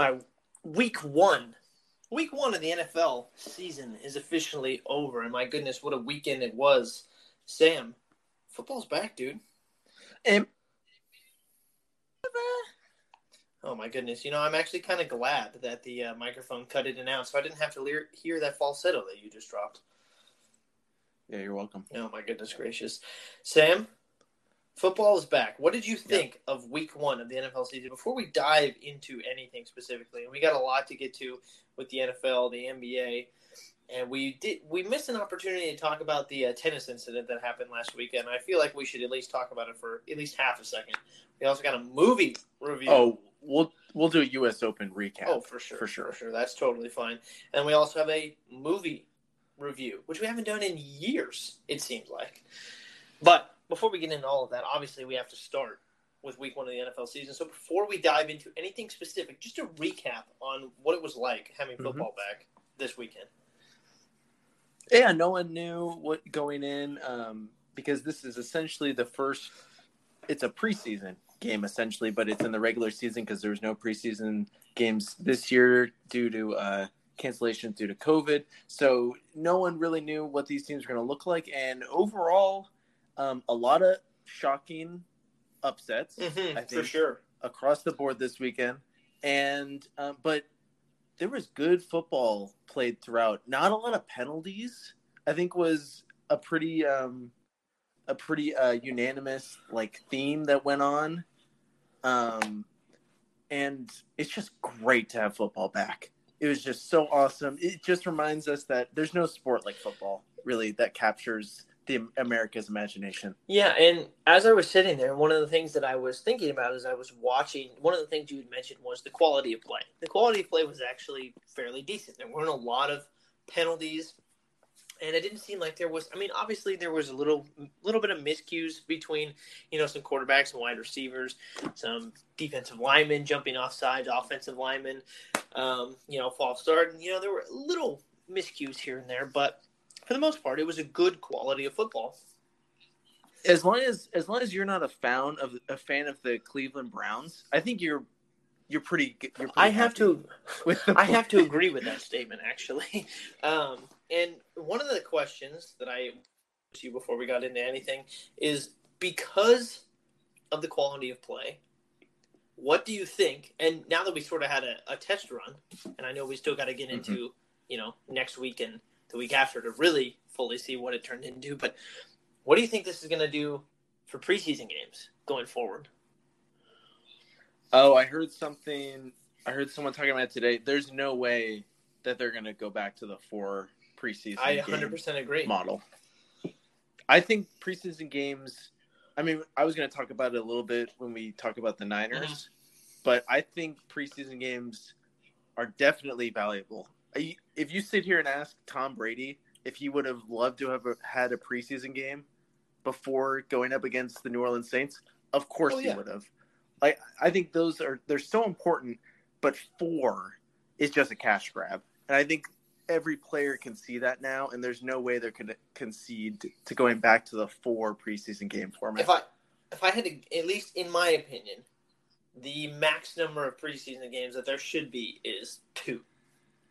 All right, week one. Week one of the NFL season is officially over, and my goodness, what a weekend it was. Sam, football's back, dude. And Oh my goodness! You know, I'm actually kind of glad that the uh, microphone cut it and out, so I didn't have to lear- hear that falsetto that you just dropped. yeah, you're welcome. Oh my goodness gracious, Sam! Football is back. What did you think of Week One of the NFL season? Before we dive into anything specifically, and we got a lot to get to with the NFL, the NBA, and we did we missed an opportunity to talk about the uh, tennis incident that happened last weekend. I feel like we should at least talk about it for at least half a second. We also got a movie review. Oh, we'll we'll do a U.S. Open recap. Oh, for sure, for sure. for sure. That's totally fine. And we also have a movie review, which we haven't done in years. It seems like. But before we get into all of that, obviously we have to start with Week One of the NFL season. So before we dive into anything specific, just a recap on what it was like having Mhm. football back this weekend. Yeah, no one knew what going in um, because this is essentially the first. It's a preseason game essentially, but it's in the regular season because there was no preseason games this year due to uh, cancellations due to COVID. So no one really knew what these teams were going to look like, and overall, um, a lot of shocking upsets Mm-hmm, I for sure. across the board this weekend, and um, but there was good football played throughout. Not a lot of penalties. I think was a pretty um, a pretty uh, unanimous like theme that went on, um, and it's just great to have football back. It was just so awesome. It just reminds us that there's no sport like football really that captures the America's imagination. Yeah, and as I was sitting there, one of the things that I was thinking about as I was watching, one of the things you had mentioned was the quality of play. The quality of play was actually fairly decent. There weren't a lot of penalties, and it didn't seem like there was. I mean, obviously there was a little, little bit of miscues between, you know, some quarterbacks and wide receivers, some defensive linemen jumping off sides, offensive linemen, um, you know, false start. And, you know, there were little miscues here and there, but for the most part, it was a good quality of football. as long as as long as you're not a fan of a fan of the Cleveland Browns, I think you're you're pretty. You're pretty I have to. With I have to agree with that statement, actually. Um, and one of the questions that I to you before we got into anything is because of the quality of play. What do you think? And now that we sort of had a, a test run, and I know we still got to get into you know next week and the week after to really fully see what it turned into. But what do you think this is going to do for preseason games going forward? Oh, I heard something. I heard someone talking about it today. There's no way that they're going to go back to the four preseason I 100% agree. model. I think preseason games. I mean, I was going to talk about it a little bit when we talk about the Niners, Mhm. but I think preseason games are definitely valuable. If you sit here and ask Tom Brady if he would have loved to have had a preseason game before going up against the New Orleans Saints, of course Oh, he would have. Like I think those are they're so important, but four is just a cash grab, and I think every player can see that now, and there's no way they're going to concede to going back to the four preseason game format. if I if I had to, at least in my opinion, the max number of preseason games that there should be is two.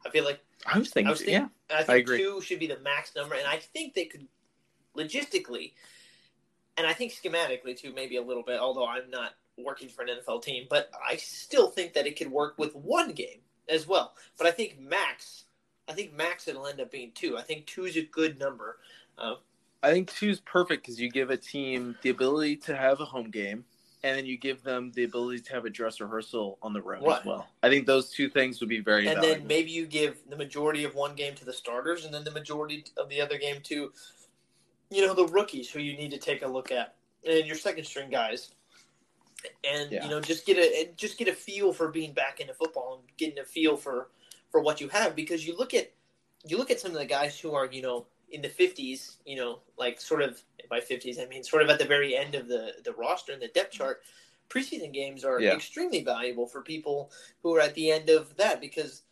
I feel like I was thinking, I was thinking, yeah, I think I agree. two should be the max number, and I think they could logistically, and I think schematically too, maybe a little bit. Although I'm not working for an NFL team, but I still think that it could work with one game as well. But I think max, I think max it'll end up being two. I think two is a good number. Uh, I think two is perfect because you give a team the ability to have a home game, and then you give them the ability to have a dress rehearsal on the road Right. as well. I think those two things would be very and valuable. then maybe you give the majority of one game to the starters, and then the majority of the other game to, you know, the rookies who you need to take a look at, and your second string guys, and Yeah. you know, just get a just get a feel for being back into football and getting a feel for for what you have because you look at you look at some of the guys who are you know in the fifties, you know, like sort of by fifties I mean sort of at the very end of the the roster and the depth chart. Preseason games are Yeah. extremely valuable for people who are at the end of that because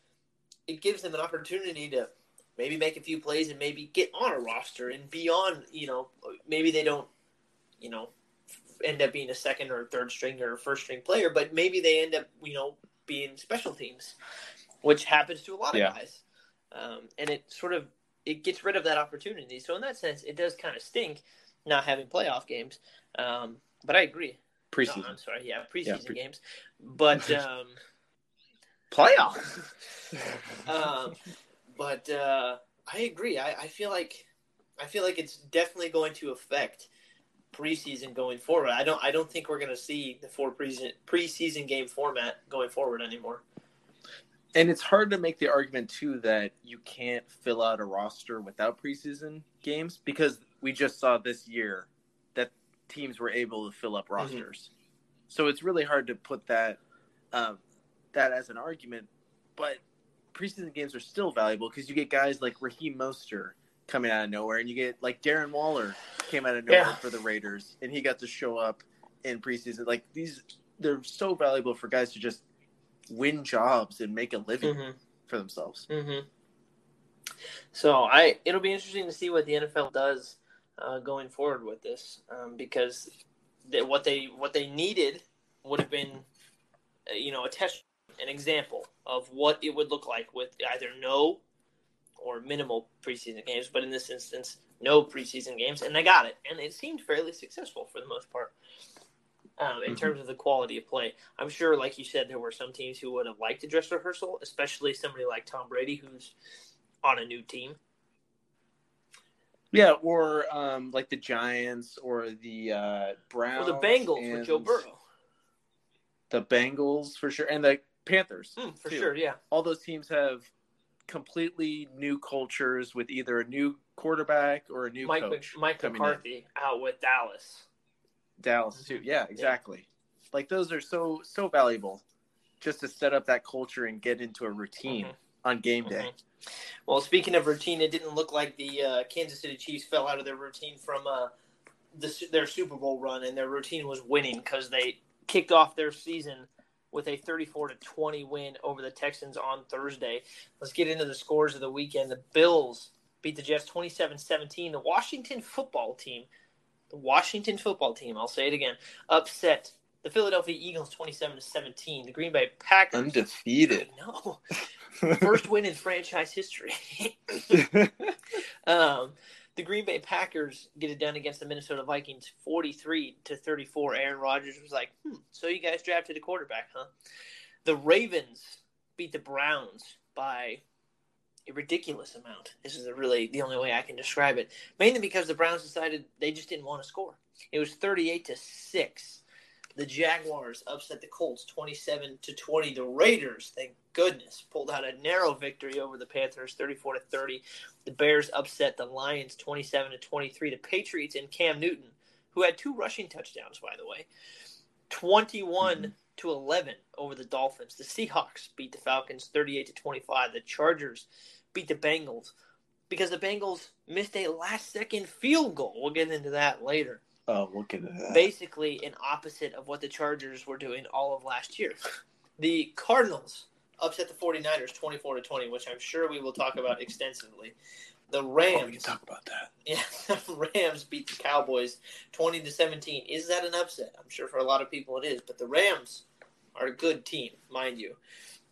it gives them an opportunity to maybe make a few plays and maybe get on a roster and beyond, you know, maybe they don't, you know, end up being a second or third string or first string player, but maybe they end up, you know, being special teams, which happens to a lot of Yeah. guys. Um, and it sort of it gets rid of that opportunity. So in that sense, it does kind of stink not having playoff games. Um, but I agree. No, Preseason I'm sorry. Yeah, preseason pre- games. But um, playoffs. um, but uh, I agree. I, I feel like I feel like it's definitely going to affect preseason going forward. I don't I don't think we're going to see the four preseason preseason game format going forward anymore. And it's hard to make the argument too that you can't fill out a roster without preseason games because we just saw this year that teams were able to fill up rosters. So it's really hard to put that um, that as an argument. But preseason games are still valuable because you get guys like Raheem Mostert coming out of nowhere, and you get like Darren Waller came out of nowhere Yeah. for the Raiders, and he got to show up in preseason. Like these, they're so valuable for guys to just win jobs and make a living Mm-hmm. for themselves. Mm-hmm. So I, it'll be interesting to see what the NFL does uh, going forward with this, um, because they, what they what they needed would have been, uh, you know, a test, an example of what it would look like with either no or minimal preseason games, but in this instance, no preseason games, and they got it, and it seemed fairly successful for the most part. Um, in Mhm. terms of the quality of play, I'm sure, like you said, there were some teams who would have liked a dress rehearsal, especially somebody like Tom Brady, who's on a new team. Yeah, or um, like the Giants or the uh, Browns Or the Bengals with Joe Burrow. The Bengals for sure, and the Panthers Mm, for too. sure, yeah. All those teams have completely new cultures with either a new quarterback or a new Mike, coach. Mike coming in. McCarthy out with Dallas. Dallas too. Yeah, exactly. Like those are so so valuable just to set up that culture and get into a routine Mhm. on game day. Mhm. Well, speaking of routine, it didn't look like the uh, Kansas City Chiefs fell out of their routine from uh, the, their Super Bowl run, and their routine was winning because they kicked off their season with a 34 to 20 win over the Texans on Thursday. Let's get into the scores of the weekend. The Bills beat the Jets 27-17. The Washington football team, the Washington football team, I'll say it again, upset the Philadelphia Eagles 27 to 17. The Green Bay Packers Undefeated. No. First win in franchise history. um, the Green Bay Packers get it done against the Minnesota Vikings, forty-three to thirty-four. Aaron Rodgers was like, "Hmm, so you guys drafted a quarterback, huh?" The Ravens beat the Browns by a ridiculous amount. This is really the only way I can describe it. Mainly because the Browns decided they just didn't want to score. It was thirty-eight to six. The Jaguars upset the Colts 27 to 20. The Raiders, thank goodness, pulled out a narrow victory over the Panthers 34 to 30. The Bears upset the Lions 27 to 23. The Patriots and Cam Newton, who had two rushing touchdowns by the way, 21 Mhm. to 11 over the Dolphins. The Seahawks beat the Falcons 38 to 25. The Chargers beat the Bengals because the Bengals missed a last second field goal. We'll get into that later oh, we'll get into that. basically an opposite of what the Chargers were doing all of last year. The Cardinals upset the 49ers 24 to 20, which I'm sure we will talk about extensively. The Oh, we can Rams, talk about that. yeah, the Rams beat the Cowboys 20 to 17. Is that an upset? I'm sure for a lot of people it is, but the Rams are a good team, mind you.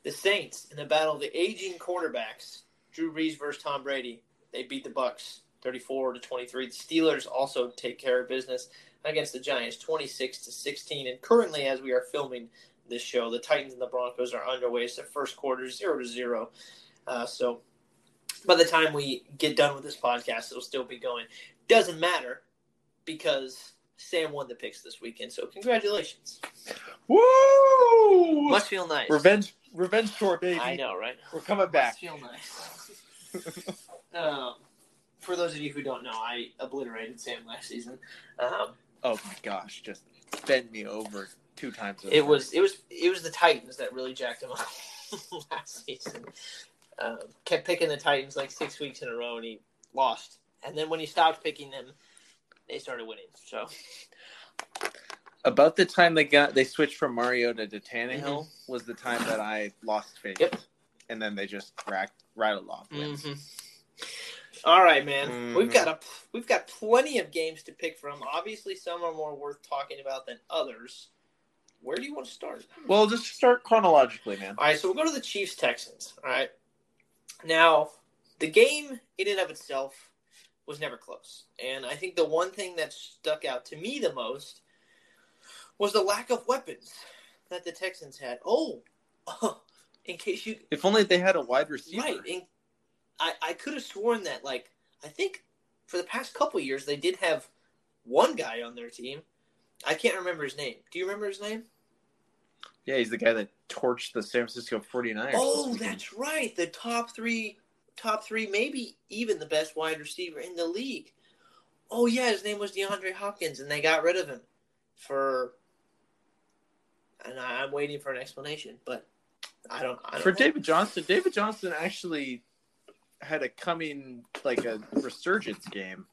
The Saints in the battle of the aging quarterbacks, Drew Brees versus Tom Brady, they beat the Bucks 34 to 23. The Steelers also take care of business against the Giants 26 to 16. And currently, as we are filming this show, the Titans and the Broncos are underway. It's the first quarter, zero to zero. Uh, so by the time we get done with this podcast, it'll still be going. Doesn't matter because Sam won the picks this weekend. So congratulations. Woo! Must feel nice. Revenge, revenge tour, baby. I know, right? We're coming back. Must feel nice. um, for those of you who don't know, I obliterated Sam last season. Um, Oh my gosh, just bend me over two times. Over. it was it was it was the Titans that really jacked him up last season. Um, kept picking the Titans like six weeks in a row, and he lost. And then when he stopped picking them, they started winning. So about the time they got they switched from Mariota to Tannehill was the time that I lost faith. Yep. And then they just racked rattled off wins. Mhm. All right, man. We've Mhm. got a we've got plenty of games to pick from. Obviously, some are more worth talking about than others. where do you want to start? Well, just start chronologically, man. All right, so we'll go to the Chiefs Texans. All right. Now, the game in and of itself was never close. And I think the one thing that stuck out to me the most was the lack of weapons that the Texans had. Oh, in case you. If only they had a wide receiver. Right. In, I, I could have sworn that, like, I think for the past couple years, they did have one guy on their team. I can't remember his name. Do you remember his name? Yeah, he's the guy that torched the San Francisco 49ers. Oh, that's right. The top three, top three, maybe even the best wide receiver in the league. Oh yeah, his name was DeAndre Hopkins, and they got rid of him for. And I'm waiting for an explanation, but I don't. I don't For know. David Johnson, David Johnson actually had a coming like a resurgence game.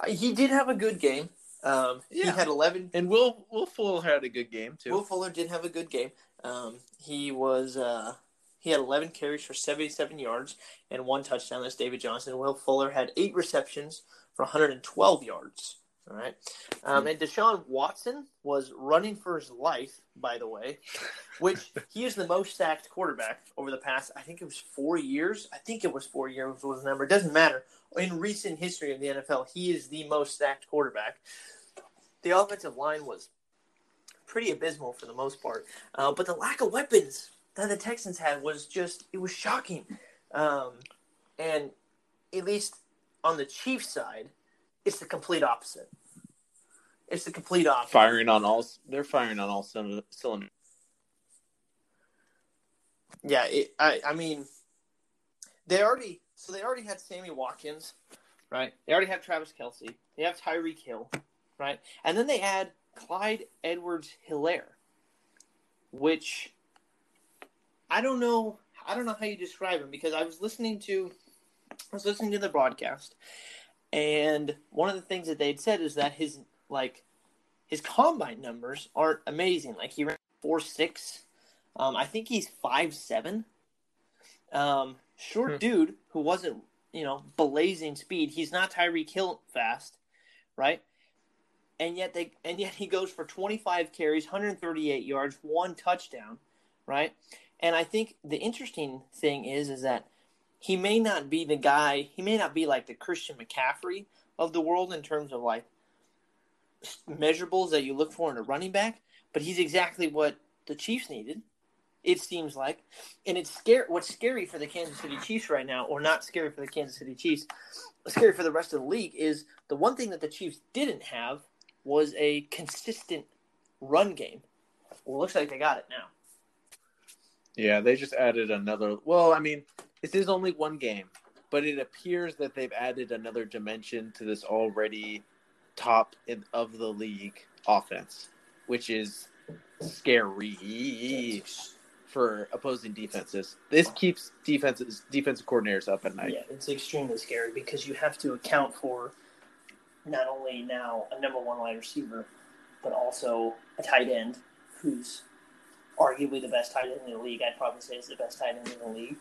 Uh, he did have a good game. Um, He had 11 And Will Will Fuller had a good game too. Will Fuller did have a good game. Um, he was uh, he had 11 carries for 77 yards and one touchdown. That's David Johnson. Will Fuller had eight receptions for 112 yards. All right, um, and Deshaun Watson was running for his life. By the way, which he is the most sacked quarterback over the past. I think it was four years. I think it was four years was the number. It doesn't matter. In recent history of the NFL, he is the most sacked quarterback. The offensive line was pretty abysmal for the most part. Uh, but the lack of weapons that the Texans had was just it was shocking. Um, and at least on the Chiefs side, it's the complete opposite. It's the complete opposite. firing on all. They're firing on all cylinders. Yeah, it, I I mean, they already so they already had Sammy Watkins, right? They already have Travis Kelce. They have Tyreek Hill, right? And then they add Clyde Edwards Helaire, which I don't know. I don't know how you describe him because I was listening to I was listening to the broadcast, and one of the things that they'd said is that his like his combine numbers aren't amazing. Like he ran four six. Um, I think he's five seven. Um, short Hmm. dude who wasn't you know blazing speed. He's not Tyreek Hill fast, right? And yet they and yet he goes for 25 carries, 138 yards, one touchdown, right? And I think the interesting thing is is that he may not be the guy. He may not be like the Christian McCaffrey of the world in terms of like measurables that you look for in a running back, but he's exactly what the Chiefs needed. It seems like, and it's scary. What's scary for the Kansas City Chiefs right now, or not scary for the Kansas City Chiefs, scary for the rest of the league, is the one thing that the Chiefs didn't have was a consistent run game. Well, looks like they got it now. Yeah, they just added another. Well, I mean, this is only one game, but it appears that they've added another dimension to this already top in, of the league offense, which is scary for opposing defenses. This keeps defenses defensive coordinators up at night. Yeah, it's extremely scary because you have to account for not only now a number one wide receiver, but also a tight end who's arguably the best tight end in the league. I'd probably say is the best tight end in the league.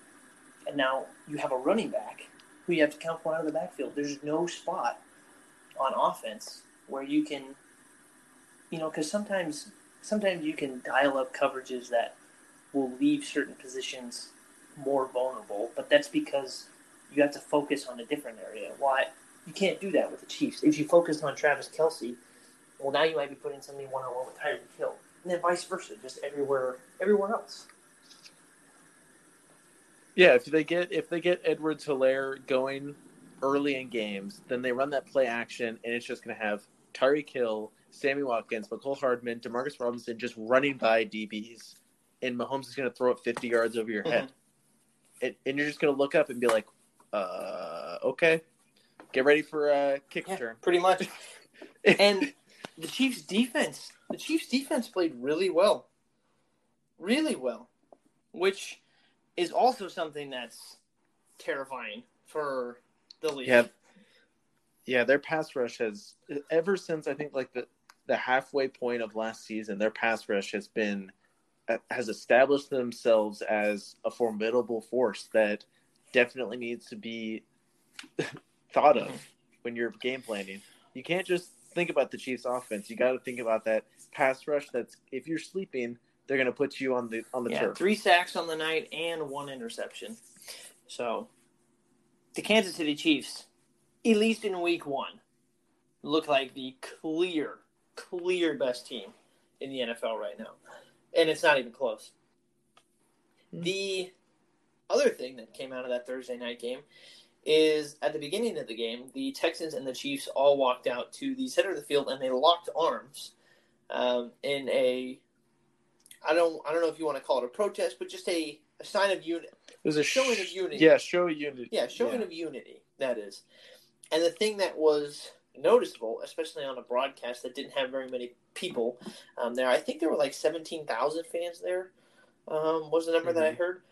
And now you have a running back who you have to count for out of the backfield. There's no spot on offense where you can, you know, because sometimes sometimes you can dial up coverages that will leave certain positions more vulnerable, but that's because you have to focus on a different area. Why you can't do that with the Chiefs. If you focus on Travis Kelce, well, now you might be putting somebody one on one with Tyreek Hill, and then vice versa, just everywhere, everywhere else. Yeah, if they get if they get Edwards Helaire going early in games, then they run that play action, and it's just going to have Tyreek Hill, Sammy Watkins, Mecole Hardman, Demarcus Robinson just running by DBs, and Mahomes is going to throw it 50 yards over your head, and, and you're just going to look up and be like, uh, okay, get ready for a kick Yeah, return. pretty much. and the Chiefs' defense, the Chiefs' defense played really well, really well, which is also something that's terrifying for the league. Yeah, yeah, their pass rush has ever since I think like the the halfway point of last season, their pass rush has been uh, has established themselves as a formidable force that definitely needs to be thought of when you're game planning. You can't just think about the Chiefs offense, you got to think about that pass rush. That's if you're sleeping, they're going to put you on the on the yeah, turf. three sacks on the night and one interception. So the Kansas City Chiefs, at least in week one, look like the clear, clear best team in the NFL right now. And it's not even close. Hmm. The other thing that came out of that Thursday night game is at the beginning of the game, the Texans and the Chiefs all walked out to the center of the field and they locked arms um, in a I don't I don't know if you want to call it a protest, but just a, a sign of unity. It was a Showing sh- of unity. Yeah, show of unity. Yeah, showing Yeah. of unity, that is. And the thing that was noticeable, especially on a broadcast that didn't have very many people um, there, I think there were like 17,000 fans there, um, was the number that I heard.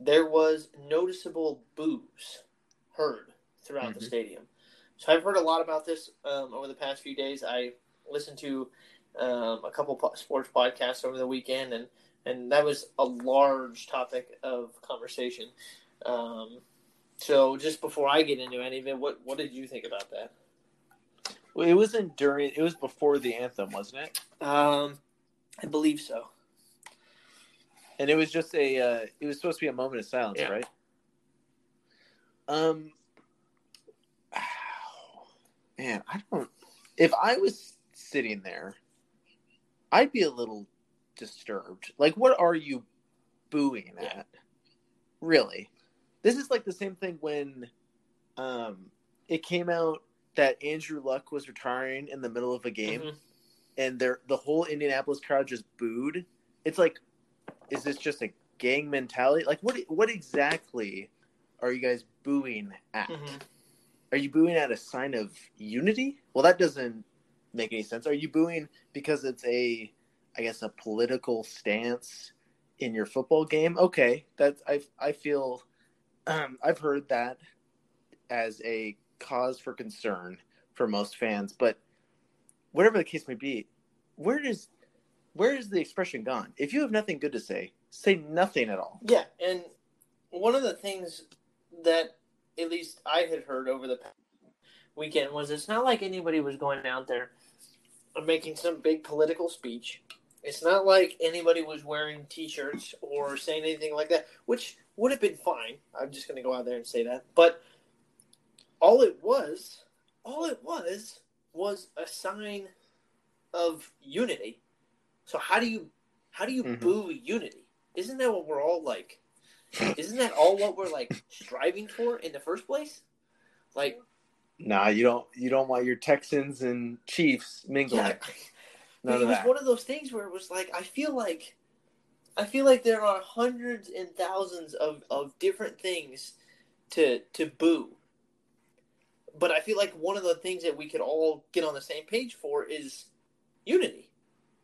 There was noticeable boos heard throughout the Mhm. stadium. So I've heard a lot about this um, over the past few days. I listened to um, a couple po- sports podcasts over the weekend, and, and that was a large topic of conversation. Um, so just before I get into any of it, what what did you think about that? Well, it wasn't during. It was before the anthem, wasn't it? Um, I believe so. And it was just a. Uh, it was supposed to be a moment of silence, Yeah. right? Um. Man, I don't. If I was sitting there, I'd be a little disturbed. Like, what are you booing Yeah. at? Really? This is like the same thing when um, it came out that Andrew Luck was retiring in the middle of a game, Mhm. and they're, the whole Indianapolis crowd just booed. It's like, is this just a gang mentality? Like, what what exactly are you guys booing at? Mhm. Are you booing at a sign of unity? Well, that doesn't make any sense. Are you booing because it's a, I guess, a political stance in your football game? Okay, that's I I feel, um, I've heard that as a cause for concern for most fans, but whatever the case may be, where does where is the expression gone? If you have nothing good to say, say nothing at all. Yeah, and one of the things that at least I had heard over the weekend was it's not like anybody was going out there making some big political speech. It's not like anybody was wearing T-shirts or saying anything like that, which would have been fine. I'm just going to go out there and say that, but all it was, all it was, was a sign of unity. So how do you how do you Mhm. boo unity? Isn't that what we're all like? Isn't that all what we're like striving for in the first place? Like, Nah, you don't. You don't want your Texans and Chiefs mingling. yeah, None it was that. one of those things where it was like I feel like I feel like there are hundreds and thousands of, of different things to to boo. But I feel like one of the things that we could all get on the same page for is unity.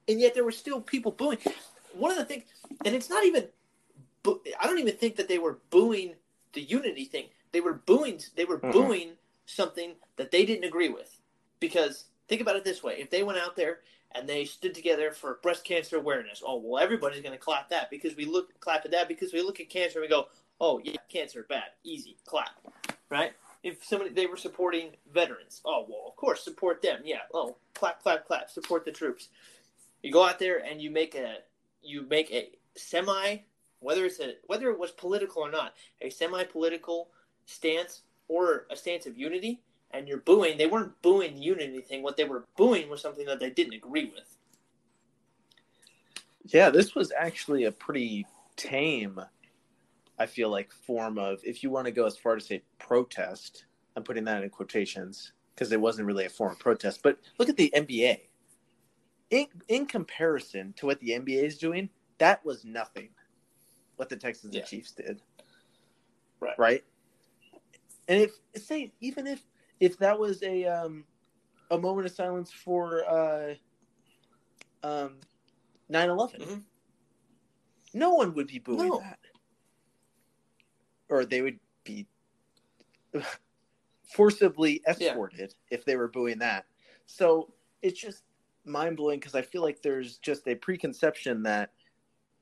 And yet there were still people booing. One of the things and it's not even I don't even think that they were booing the unity thing. They were booing they were Mhm. booing something that they didn't agree with. Because think about it this way, if they went out there and they stood together for breast cancer awareness. Oh well, everybody's going to clap that because we look clap at that because we look at cancer and we go, oh yeah, cancer bad, easy, clap, right? If somebody they were supporting veterans, oh well, of course support them, yeah. Oh, clap, clap, clap, support the troops. You go out there and you make a you make a semi whether it's a whether it was political or not a semi political stance or a stance of unity and you're booing, they weren't booing the unity thing. What they were booing was something that they didn't agree with. Yeah, this was actually a pretty tame. I feel like form of if you want to go as far to say protest. I'm putting that in quotations because it wasn't really a form of protest. But look at the NBA. In in comparison to what the NBA is doing, that was nothing. What the Texans Yeah. and Chiefs did. Right. Right. And if say even if if that was a um a moment of silence for uh um 9/11 Mhm. no one would be booing No. that or they would be forcibly escorted if they were booing that so it's just mind-blowing because i feel like there's just a preconception that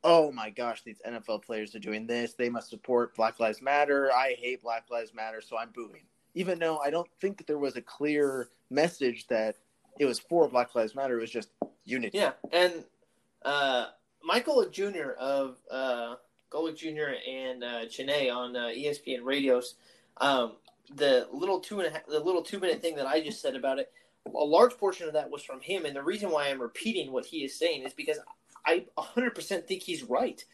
oh my gosh these nfl players are doing this they must support black lives matter i hate black lives matter so i'm booing even though i don't think there was a clear message that it was for Black Lives Matter. It was just unity. Yeah, and uh, Golic Jr. of uh, Golic Jr. and uh, on uh, ESPN radios. Um, the little two and a half, the little two minute thing that I just said about it, a large portion of that was from him, and the reason why I'm repeating what he is saying is because I 100% think he's right.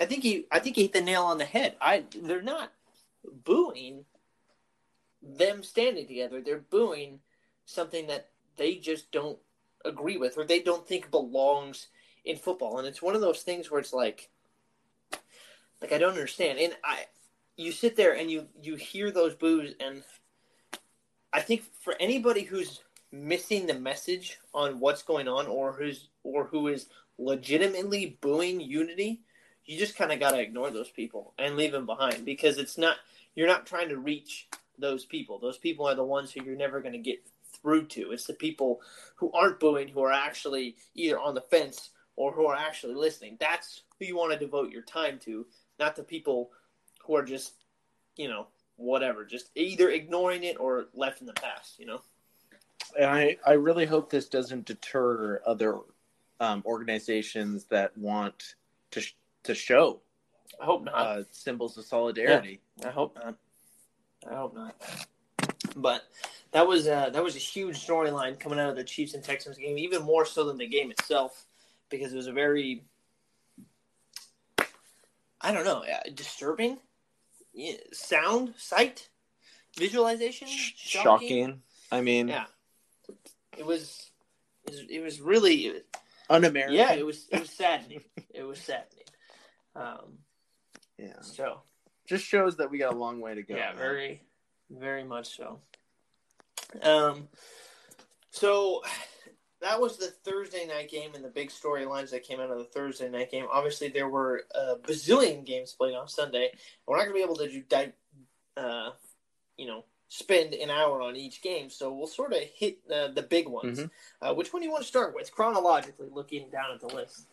I think he, I think he hit the nail on the head. I, they're not booing them standing together. They're booing something that they just don't agree with or they don't think belongs in football. And it's one of those things where it's like, like I don't understand. And I, you sit there and you you hear those boos, and I think for anybody who's missing the message on what's going on, or who's or who is legitimately booing unity, you just kind of got to ignore those people and leave them behind because it's not you're not trying to reach those people. Those people are the ones who you're never going to get through to. It's the people who aren't booing who are actually either on the fence or who are actually listening. That's who you want to devote your time to, not the people who are just, you know, whatever, just either ignoring it or left in the past, you know? And I, I really hope this doesn't deter other um, organizations that want to, sh- to show I hope not. uh, symbols of solidarity. I hope not. I hope not. But that was uh, that was a huge storyline coming out of the Chiefs and Texans game, even more so than the game itself, because it was a very, I don't know, uh, disturbing yeah, sound, sight, visualization, shocking. Shocking. I mean, Yeah. It was, it was really, un-American. yeah, it was. It was saddening. it was saddening. Um, yeah. so Just shows that we got a long way to go. Yeah, very, very much so. Um, so that was the Thursday night game and the big storylines that came out of the Thursday night game. Obviously, there were a bazillion games played on Sunday. We're not going to be able to do, uh, you know, spend an hour on each game. So we'll sort of hit uh, the big ones. Mhm. Uh, which one do you want to start with, chronologically, looking down at the list?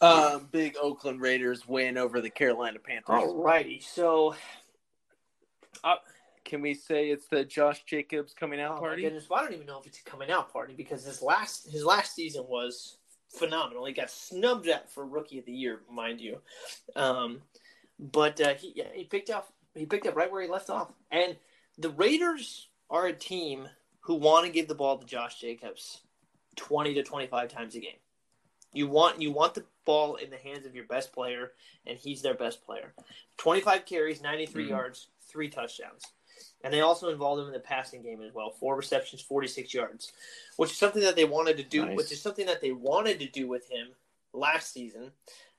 Um, big Oakland Raiders win over the Carolina Panthers. Alrighty, so Can we say it's the Josh Jacobs coming out Oh party? goodness, well, I don't even know if it's a coming out party because his last his last season was phenomenal. He got snubbed at for rookie of the year, mind you. Um, but uh, he yeah, he picked up he picked up right where he left off. And the Raiders are a team who want to give the ball to Josh Jacobs twenty to twenty five times a game. You want you want the ball in the hands of your best player, and he's their best player. Twenty five carries, ninety three Mhm. yards, three touchdowns. And they also involved him in the passing game as well. Four receptions, 46 yards, which is something that they wanted to do, Nice. which is something that they wanted to do with him last season.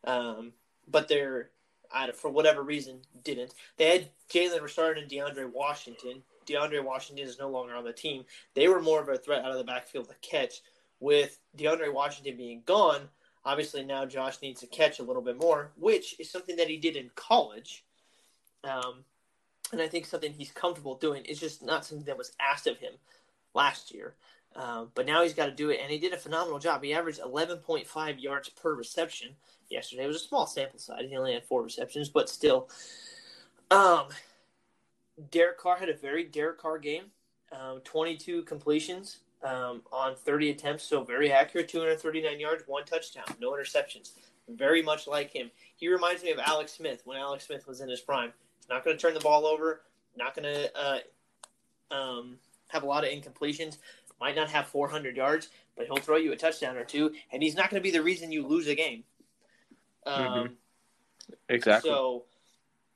Um, but they're, I for whatever reason, didn't. They had Jalen Richard and DeAndre Washington. DeAndre Washington is no longer on the team. They were more of a threat out of the backfield to catch. With DeAndre Washington being gone, obviously now Josh needs to catch a little bit more, which is something that he did in college. Um, and I think something he's comfortable doing. It's just not something that was asked of him last year. Um, but now he's got to do it, and he did a phenomenal job. He averaged 11.5 yards per reception yesterday. It was a small sample size. He only had four receptions, but still. Um, Derek Carr had a very Derek Carr game. Um, 22 completions um, on 30 attempts, so very accurate. 239 yards, one touchdown, no interceptions. Very much like him. He reminds me of Alex Smith when Alex Smith was in his prime. Not going to turn the ball over. Not going to uh, um, have a lot of incompletions. Might not have 400 yards, but he'll throw you a touchdown or two, and he's not going to be the reason you lose a game. Um, Mhm. Exactly. So,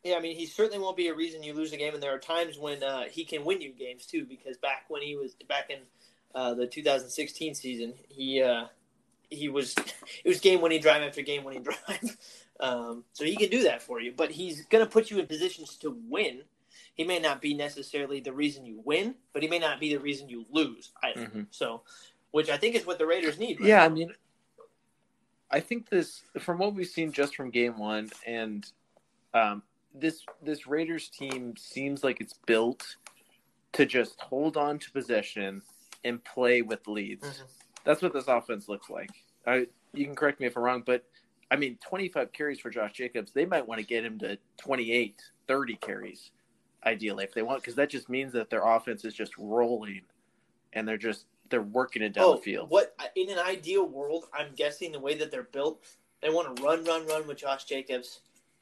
yeah, I mean, he certainly won't be a reason you lose a game, and there are times when uh, he can win you games too. Because back when he was back in uh, the 2016 season, he uh, he was it was game winning drive after game winning drive. Um, so he can do that for you, but he's going to put you in positions to win. He may not be necessarily the reason you win, but he may not be the reason you lose either. Mhm. So, which I think is what the Raiders need. right Yeah, I mean, I think this from what we've seen just from game one, and um, this this Raiders team seems like it's built to just hold on to possession and play with leads. Mhm. That's what this offense looks like. I, you can correct me if I'm wrong, but I mean, 25 carries for Josh Jacobs, they might want to get him to 28, 30 carries, ideally, if they want, because that just means that their offense is just rolling and they're just they're working it down oh, the field. what in an ideal world, I'm guessing the way that they're built, they want to run, run, run with Josh Jacobs,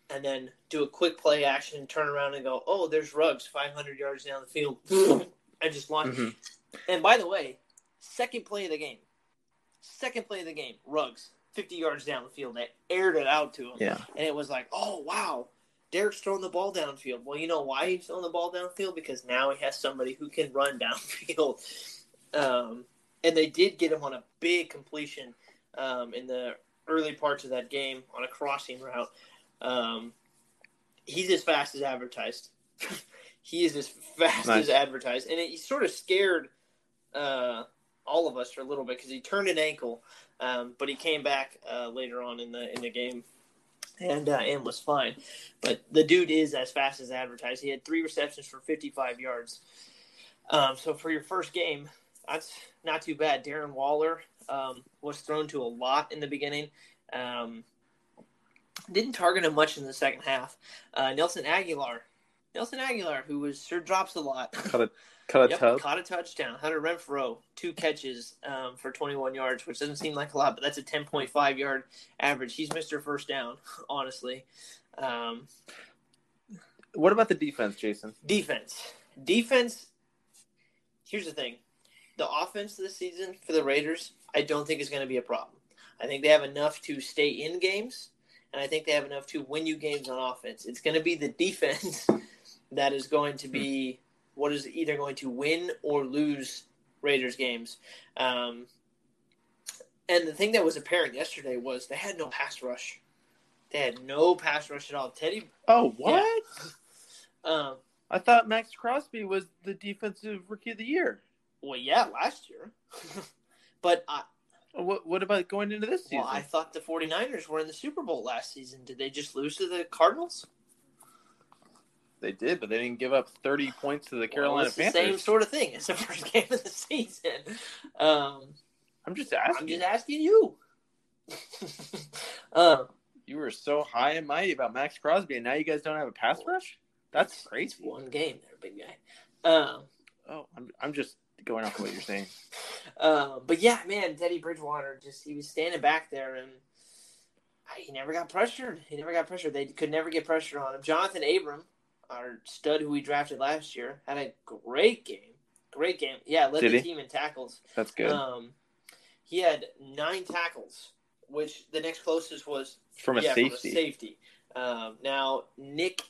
and then do a quick play action, and turn around and go, oh, there's Ruggs, 500 yards down the field, and just launch. Mhm. And by the way, second play of the game, second play of the game, Ruggs, 50 yards down the field. They aired it out to him. Yeah. And it was like, oh, wow, Derek's throwing the ball downfield. Well, you know why he's throwing the ball downfield? Because now he has somebody who can run downfield. Um, and they did get him on a big completion um, in the early parts of that game on a crossing route. Um, he's as fast as advertised. he is as fast Nice. as advertised. And it, he sort of scared uh, all of us for a little bit because he turned an ankle, um, but he came back uh, later on in the in the game and uh, and was fine. But the dude is as fast as advertised. He had three receptions for 55 yards. Um, so for your first game, that's not too bad. Darren Waller um, was thrown to a lot in the beginning. Um, didn't target him much in the second half. Uh, Nelson Agholor, Nelson Agholor, who was sure drops a lot. Cut a cut a Yep, caught a touchdown. Hunter Renfrow, two catches um, for 21 yards, which doesn't seem like a lot, but that's a 10.5 yard average. He's Mr. First Down, honestly. Um, What about the defense, Jason? defense. Defense, here's the thing the offense this season for the Raiders, I don't think is going to be a problem. I think they have enough to stay in games, and I think they have enough to win you games on offense. It's going to be the defense that is going to be what is either going to win or lose Raiders games. Um, and the thing that was apparent yesterday was they had no pass rush. They had no pass rush at all. Teddy, Oh, what? um, I thought Maxx Crosby was the defensive rookie of the year. Well, yeah, last year. but I, What what about going into this season? well, I thought the 49ers were in the Super Bowl last season. Did they just lose to the Cardinals? They did, but they didn't give up 30 points to the Well, Carolina it's the Panthers. same sort of thing. It's the first game of the season. Um, I'm just asking. I'm just asking you. um, You were so high and mighty about Maxx Crosby, and now you guys don't have a pass rush? That's crazy. one game there, big guy. Um, Oh, I'm, I'm just going off of what you're saying. uh, but yeah, man, Teddy Bridgewater just he was standing back there and he never got pressured. He never got pressured. They could never get pressure on him. Johnathan Abram, our stud who we drafted last year, had a great game. Great game. Yeah, led Did the he? team in tackles. That's good. Um, he had nine tackles, which the next closest was from a yeah, safety. From a safety. Um, now Nick,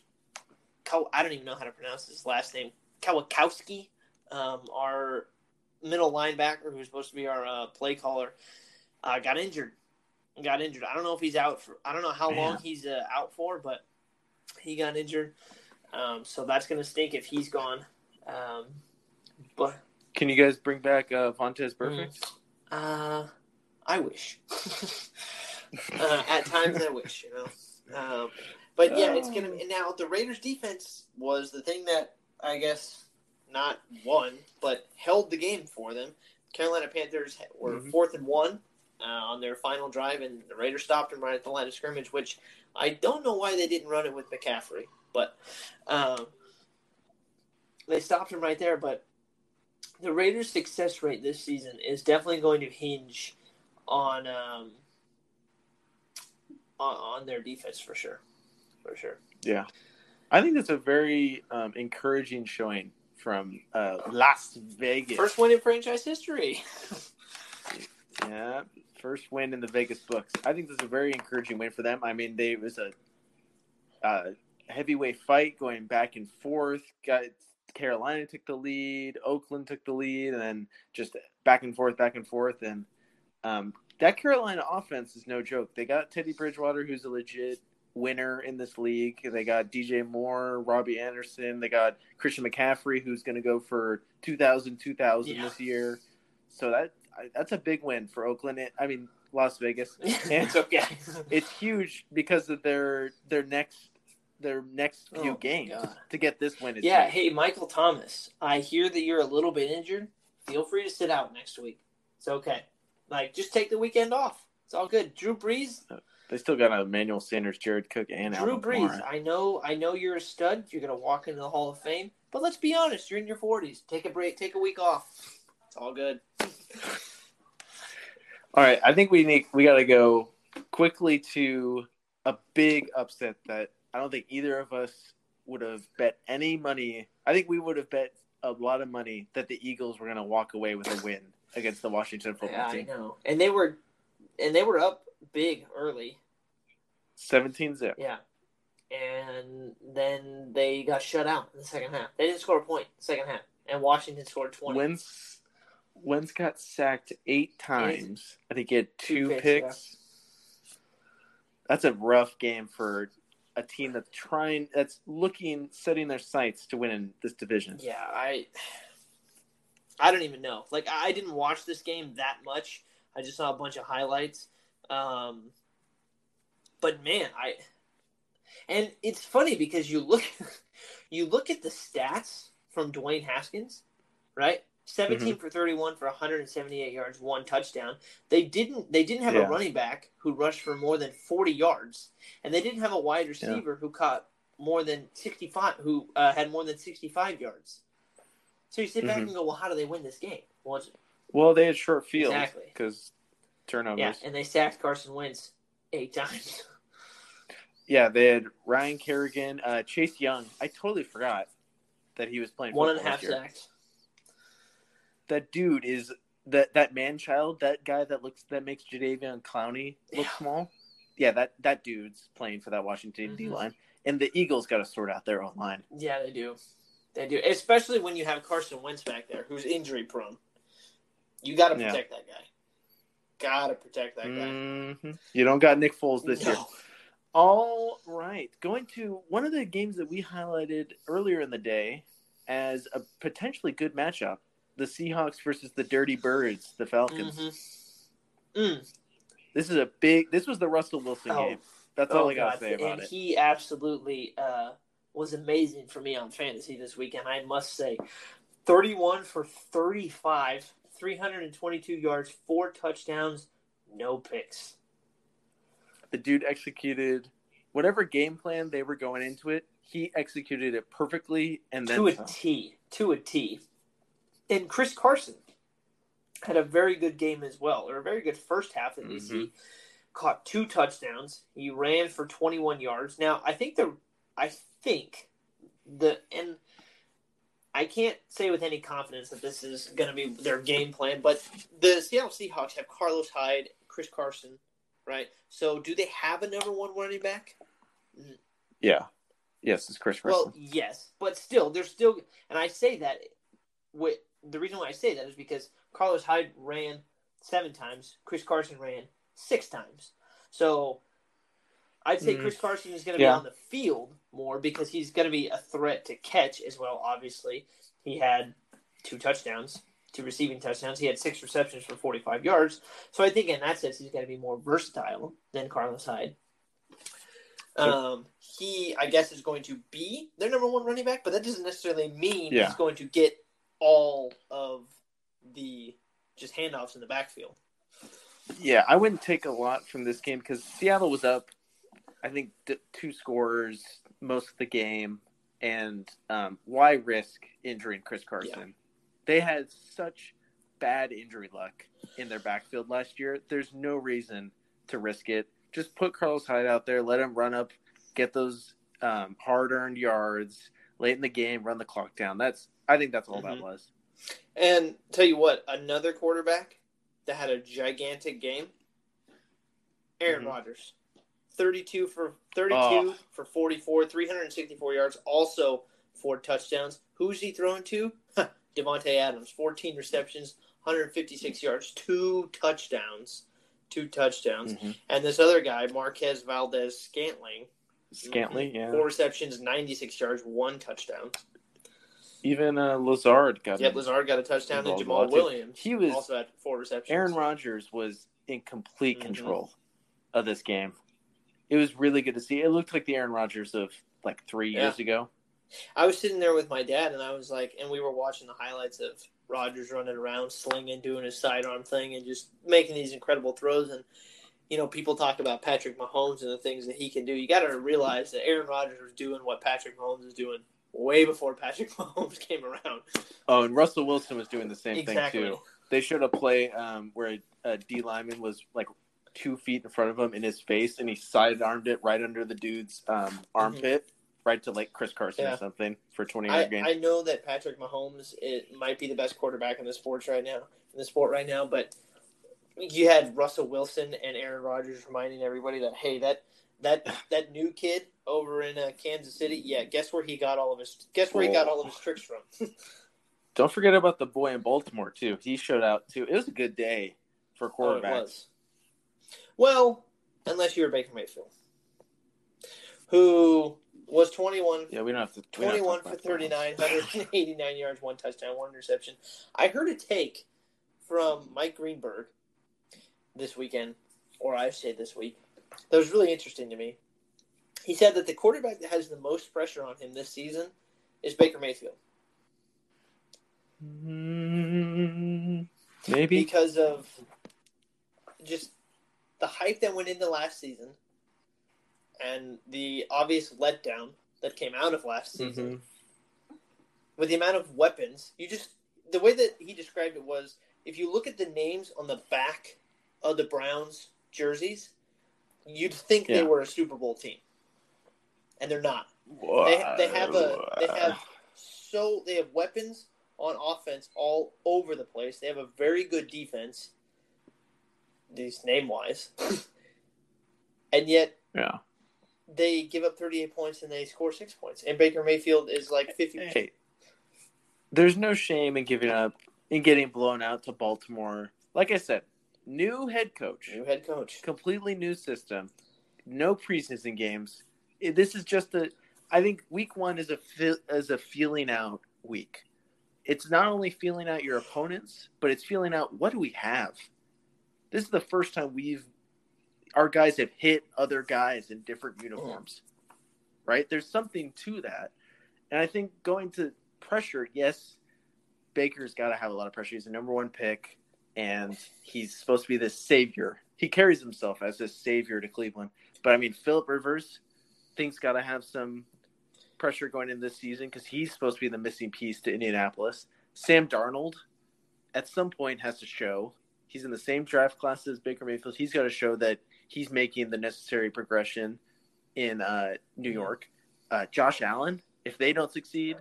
I don't even know how to pronounce his last name. Kawakowski, um, our middle linebacker, who's supposed to be our uh, play caller, uh, got injured. Got injured. I don't know if he's out for. I don't know how long he's uh, out for, but he got injured. Um, so that's gonna stink if he's gone. Um, but Can you guys bring back uh, Vontaze Burfict? uh, I wish. uh, at times, I wish, you know. Um, but yeah, it's gonna. And now the Raiders' defense was the thing that I guess not won, but held the game for them. Carolina Panthers were Mhm. fourth and one uh, on their final drive, and the Raiders stopped them right at the line of scrimmage. Which I don't know why they didn't run it with McCaffrey, but um, they stopped him right there. But the Raiders' success rate this season is definitely going to hinge on um, on, on their defense for sure, for sure. Yeah. I think that's a very um, encouraging showing from uh, Las Vegas. First win in franchise history. Yeah, first win in the Vegas books. I think that's a very encouraging win for them. I mean, they it was a uh, heavyweight fight going back and forth. Got Carolina took the lead, Oakland took the lead, and then just back and forth, back and forth. And um, that Carolina offense is no joke. They got Teddy Bridgewater, who's a legit winner in this league. They got DJ Moore, Robbie Anderson. They got Christian McCaffrey, who's going to go for 2,000, 2,000 Yeah. this year. So that that's a big win for Oakland. I mean, Las Vegas. it's okay. It's huge because of their their next their next Oh, few my games God. to get this win. Yeah, huge. hey, Michael Thomas, I hear that you're a little bit injured. Feel free to sit out next week. It's okay. Like, just take the weekend off. It's all good. Drew Brees, oh. They still got Emmanuel Sanders, Jared Cook, and Drew Brees. I know, I know you're a stud. You're gonna walk into the Hall of Fame. But let's be honest, you're in your 40s. Take a break. Take a week off. It's all good. All right, I think we need we got to go quickly to a big upset that I don't think either of us would have bet any money. I think we would have bet a lot of money that the Eagles were going to walk away with a win against the Washington football Yeah, I team. know. And they were, and they were up big early. 17 zip. Yeah. And then they got shut out in the second half. They didn't score a point in the second half. And Washington scored 20. Wentz, Wentz got sacked eight times. I think he had two, Two picks. picks, That's a rough game for a team that's trying, that's looking, setting their sights to win in this division. Yeah, I I don't even know. Like I didn't watch this game that much. I just saw a bunch of highlights. Um but man, I and it's funny because you look you look at the stats from Dwayne Haskins, right? 17 for 31 for 178 yards, one touchdown. They didn't they didn't have Yeah. a running back who rushed for more than 40 yards and they didn't have a wide receiver who caught more than 65 who uh, had more than 65 yards. So you sit back Mhm. and go, "Well, how do they win this game?" Well, Well, they had short fields Exactly. because turnovers. yeah, and they sacked Carson Wentz eight times. Yeah, they had Ryan Kerrigan, uh, Chase Young. I totally forgot that he was playing One and a half sacks. That dude is that that man child. That guy that looks that makes Jadeveon Clowney look Yeah. small. Yeah, that that dude's playing for that Washington D Mhm. line, and the Eagles got to sort out their own line. Yeah, they do. They do, especially when you have Carson Wentz back there, who's injury prone. You got to Yeah. protect that guy. Got to protect that guy. Mhm. You don't got Nick Foles this No. year. All right, going to one of the games that we highlighted earlier in the day as a potentially good matchup: the Seahawks versus the Dirty Birds, the Falcons. Mhm. Mm. This is a big. This was the Russell Wilson Oh. game. That's all Oh, I gotta God. say about and it. he absolutely uh, was amazing for me on fantasy this weekend. I must say, thirty-one for thirty-five, three hundred and twenty-two yards, four touchdowns, no picks. The dude executed whatever game plan they were going into it. He executed it perfectly, and then to a some. T, to a T. And Chris Carson had a very good game as well, or a very good first half that we Mhm. see. Caught two touchdowns. He ran for 21 yards. Now, I think the, I think the, and I can't say with any confidence that this is going to be their game plan, but the Seattle Seahawks have Carlos Hyde, Chris Carson, right? So, do they have a number one running back? yeah, yes, it's Chris Carson. Well, yes, but still, there's still, and I say that. With the reason why I say that is because Carlos Hyde ran seven times, Chris Carson ran six times. So I'd say Mm. Chris Carson is going to Yeah. be on the field more because he's going to be a threat to catch as well. Obviously, he had two touchdowns, two receiving touchdowns. He had six receptions for 45 yards. So I think in that sense, he's going to be more versatile than Carlos Hyde. Um, he, I guess, is going to be their number one running back, but that doesn't necessarily mean Yeah. he's going to get all of the just handoffs in the backfield. Yeah, I wouldn't take a lot from this game because Seattle was up. I think th- two scores most of the game, and um, why risk injuring Chris Carson? They had such bad injury luck in their backfield last year. There's no reason to risk it. Just put Carlos Hyde out there, let him run up, get those um, hard-earned yards late in the game, run the clock down. That's I think that's all that Mhm. was. And tell you what, another quarterback that had a gigantic game, Aaron Mhm. Rodgers, thirty-two for thirty-two Oh. for forty-four, three hundred and sixty-four yards, also four touchdowns. Who's he throwing to? Davante Adams, fourteen receptions, one hundred fifty-six yards, two touchdowns, two touchdowns. Mhm. And this other guy, Marquez Valdes Scantling, Scantling, yeah. four receptions, ninety-six yards, one touchdown. Even uh, Lazard got Yep, Lazard got a touchdown, and Jamaal. Williams He was also had four receptions. Aaron Rodgers was in complete Mhm. control of this game. It was really good to see. It looked like the Aaron Rodgers of like three Yeah. years ago. I was sitting there with my dad, and I was like, and we were watching the highlights of Rodgers running around, slinging, doing his sidearm thing, and just making these incredible throws. And you know, people talk about Patrick Mahomes and the things that he can do. You got to realize that Aaron Rodgers was doing what Patrick Mahomes is doing way before Patrick Mahomes came around. Oh, and Russell Wilson was doing the same exactly. thing too. they showed a play um, where a, a D lineman was like two feet in front of him in his face, and he side armed it right under the dude's um, armpit, right to like Chris Carson Yeah. or something for twenty I, yard gain. I know that Patrick Mahomes it might be the best quarterback in the sports right now in the sport right now, but you had Russell Wilson and Aaron Rodgers reminding everybody that hey that that that new kid over in uh, Kansas City, yeah, guess where he got all of his guess where he got all of his tricks from. Don't forget about the boy in Baltimore too. He showed out too. It was a good day for Oh, it quarterbacks. Well, unless you're Baker Mayfield, who was 21 yeah, we don't have to. we don't have to 21 for 39, 189 yards, one touchdown, one interception. I heard a take from Mike Greenberg this weekend, or I say this week, that was really interesting to me. He said that the quarterback that has the most pressure on him this season is Baker Mayfield Mm, maybe. because of just the hype that went into last season and the obvious letdown that came out of last season. Mhm. with the amount of weapons, you just the way that he described it was if you look at the names on the back of the Browns jerseys, you'd think they were a Super Bowl team, and they're not. They, they have a they have so they have weapons on offense all over the place. They have a very good defense, these name wise, and yet Yeah. they give up 38 points and they score six points. And Baker Mayfield is like 50. Hey, there's no shame in giving up in getting blown out to Baltimore. Like I said, new head coach, New head coach. completely new system, no preseason games. This is just a. I think week one is a is a feeling out week. It's not only feeling out your opponents, but it's feeling out what do we have. This is the first time we've our guys have hit other guys in different uniforms. Right? There's something to that. And I think going to pressure, yes, Baker's got to have a lot of pressure. He's the number one pick, and he's supposed to be this savior. He carries himself as this savior to Cleveland. But I mean, Philip Rivers, things got to have some pressure going in this season because he's supposed to be the missing piece to Indianapolis. Sam Darnold, at some point, has to show he's in the same draft class as Baker Mayfield. He's got to show that he's making the necessary progression in uh, New York. Uh, Josh Allen, if they don't succeed,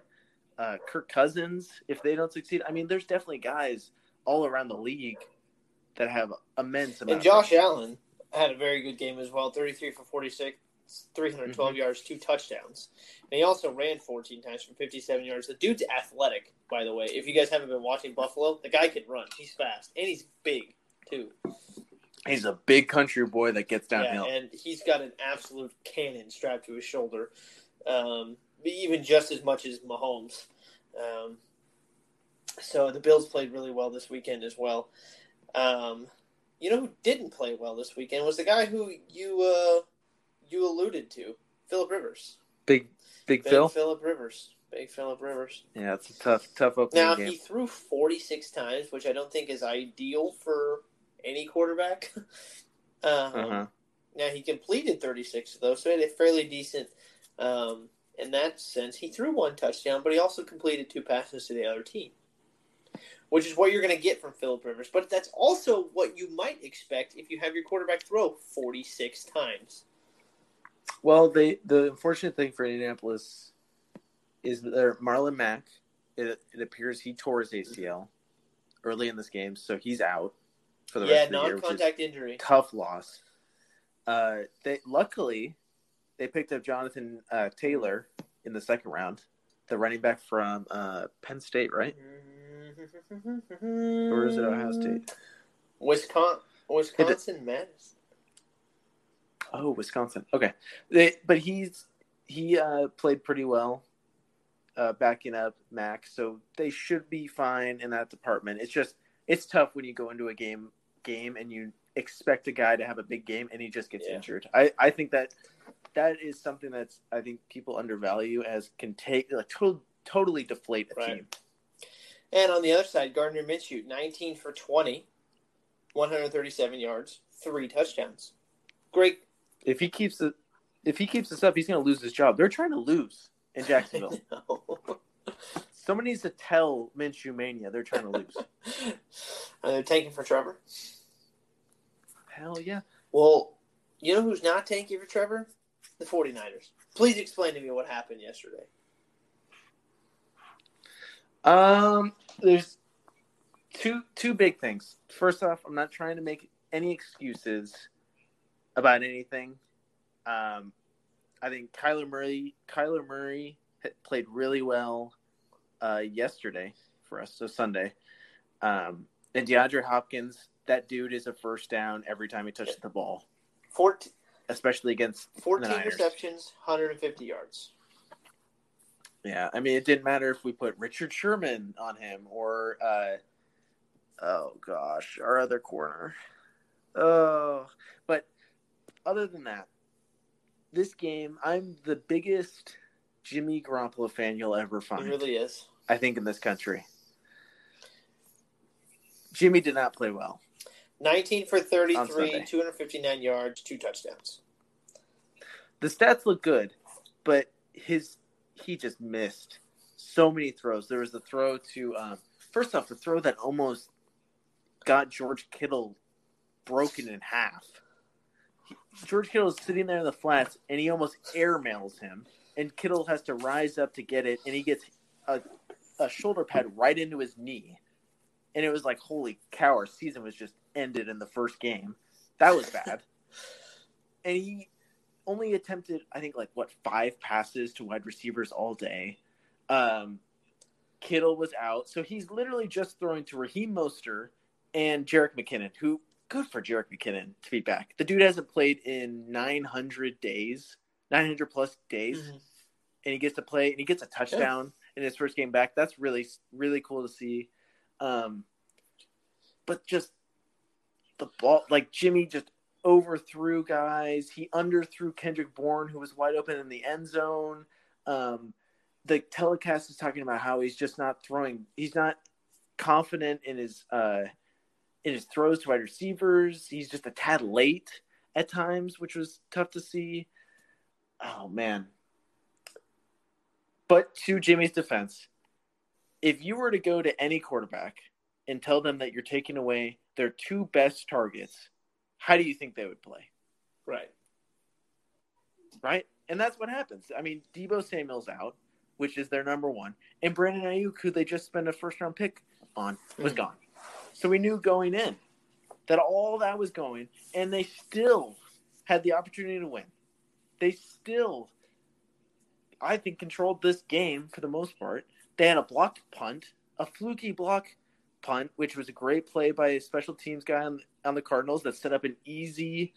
uh, Kirk Cousins, if they don't succeed, I mean, there's definitely guys all around the league that have immense amount. And Josh. Allen had a very good game as well 33 for 46, 312 Mm-hmm. yards, two touchdowns. And he also ran 14 times for 57 yards. The dude's athletic, by the way. If you guys haven't been watching Buffalo, the guy can run. He's fast. And he's big, too. He's a big country boy that gets Yeah, downhill. and he's got an absolute cannon strapped to his shoulder, um, even just as much as Mahomes. Um, so the Bills played really well this weekend as well. Um, you know who didn't play well this weekend was the guy who you uh, you alluded to, Philip Rivers. big, big Big Phil. Philip Rivers. Big Philip Rivers. Yeah, it's a tough, tough opening Now game. he threw 46 times, which I don't think is ideal for any quarterback. um, Uh-huh. now he completed 36 of those, so he had a fairly decent um, in that sense. He threw one touchdown, but he also completed two passes to the other team, which is what you're going to get from Philip Rivers. But that's also what you might expect if you have your quarterback throw 46 times. Well, they the unfortunate thing for Indianapolis is their Marlon Mack. It, it appears he tore his ACL early in this game, so he's out for the Yeah, rest of the year, is non-contact injury. tough loss. Uh, they luckily they picked up Jonathan uh, Taylor in the second round, the running back from uh, Penn State, right? Or is it Ohio State? Wisconsin, Wisconsin Madison. Oh, Wisconsin. Okay, they, but he's he uh, played pretty well, uh, backing up Mack, so they should be fine in that department. It's just it's tough when you go into a game game and you expect a guy to have a big game and he just gets Yeah. injured. I I think that that is something that's I think people undervalue as can take like to, totally deflate a Right. team. And on the other side, Gardner Minshew, 19 for 20, 137 yards, three touchdowns. Great. If he keeps the if he keeps this up, he's going to lose his job. They're trying to lose in Jacksonville. Somebody needs to tell Minshew Mania they're trying to lose. Are they tanking for Trevor? Hell yeah. Well, you know who's not tanking for Trevor? The 49ers. Please explain to me what happened yesterday. Um, there's two two big things. First off, I'm not trying to make any excuses about anything. Um, I think Kyler Murray Kyler Murray played really well uh, yesterday for us, so Sunday. Um, and DeAndre Hopkins, that dude is a first down every time he touches the ball. 14, especially against 14 receptions, 150 yards. Yeah, I mean, it didn't matter if we put Richard Sherman on him or, uh, oh gosh, our other corner. Oh, but other than that, this game, I'm the biggest Jimmy Garoppolo fan you'll ever find. He really is. I think in this country. Jimmy did not play well. 19 for 33, 259 yards, two touchdowns. The stats look good, but his he just missed so many throws. There was a throw to um, first off, the throw that almost got George Kittle broken in half. George Kittle is sitting there in the flats, and he almost airmails him, and Kittle has to rise up to get it, and he gets a, a shoulder pad right into his knee, and it was like, holy cow, our season was just ended in the first game. That was bad. and he only attempted, I think, like what five passes to wide receivers all day. Um, Kittle was out, so he's literally just throwing to Raheem Mostert and Jerick McKinnon, who good for Jerick McKinnon to be back. The dude hasn't played in 900 days, 900 plus days, mm-hmm. and he gets to play and he gets a touchdown yeah. in his first game back. That's really really cool to see. Um, but just the ball, like Jimmy just overthrew guys. He underthrew Kendrick Bourne, who was wide open in the end zone. Um, the telecast is talking about how he's just not throwing. He's not confident in his uh, in his throws to wide receivers. He's just a tad late at times, which was tough to see. Oh man. But to Jimmy's defense, if you were to go to any quarterback and tell them that you're taking away their two best targets, how do you think they would play? Right. Right? And that's what happens. I mean, Deebo Samuel's out, which is their number one, and Brandon Aiyuk, who they just spent a first round pick on, was mm. gone. So we knew going in that all that was going, and they still had the opportunity to win. They still, I think, controlled this game for the most part. They had a blocked punt, a fluky block punt, which was a great play by a special teams guy on, on the Cardinals that set up an easy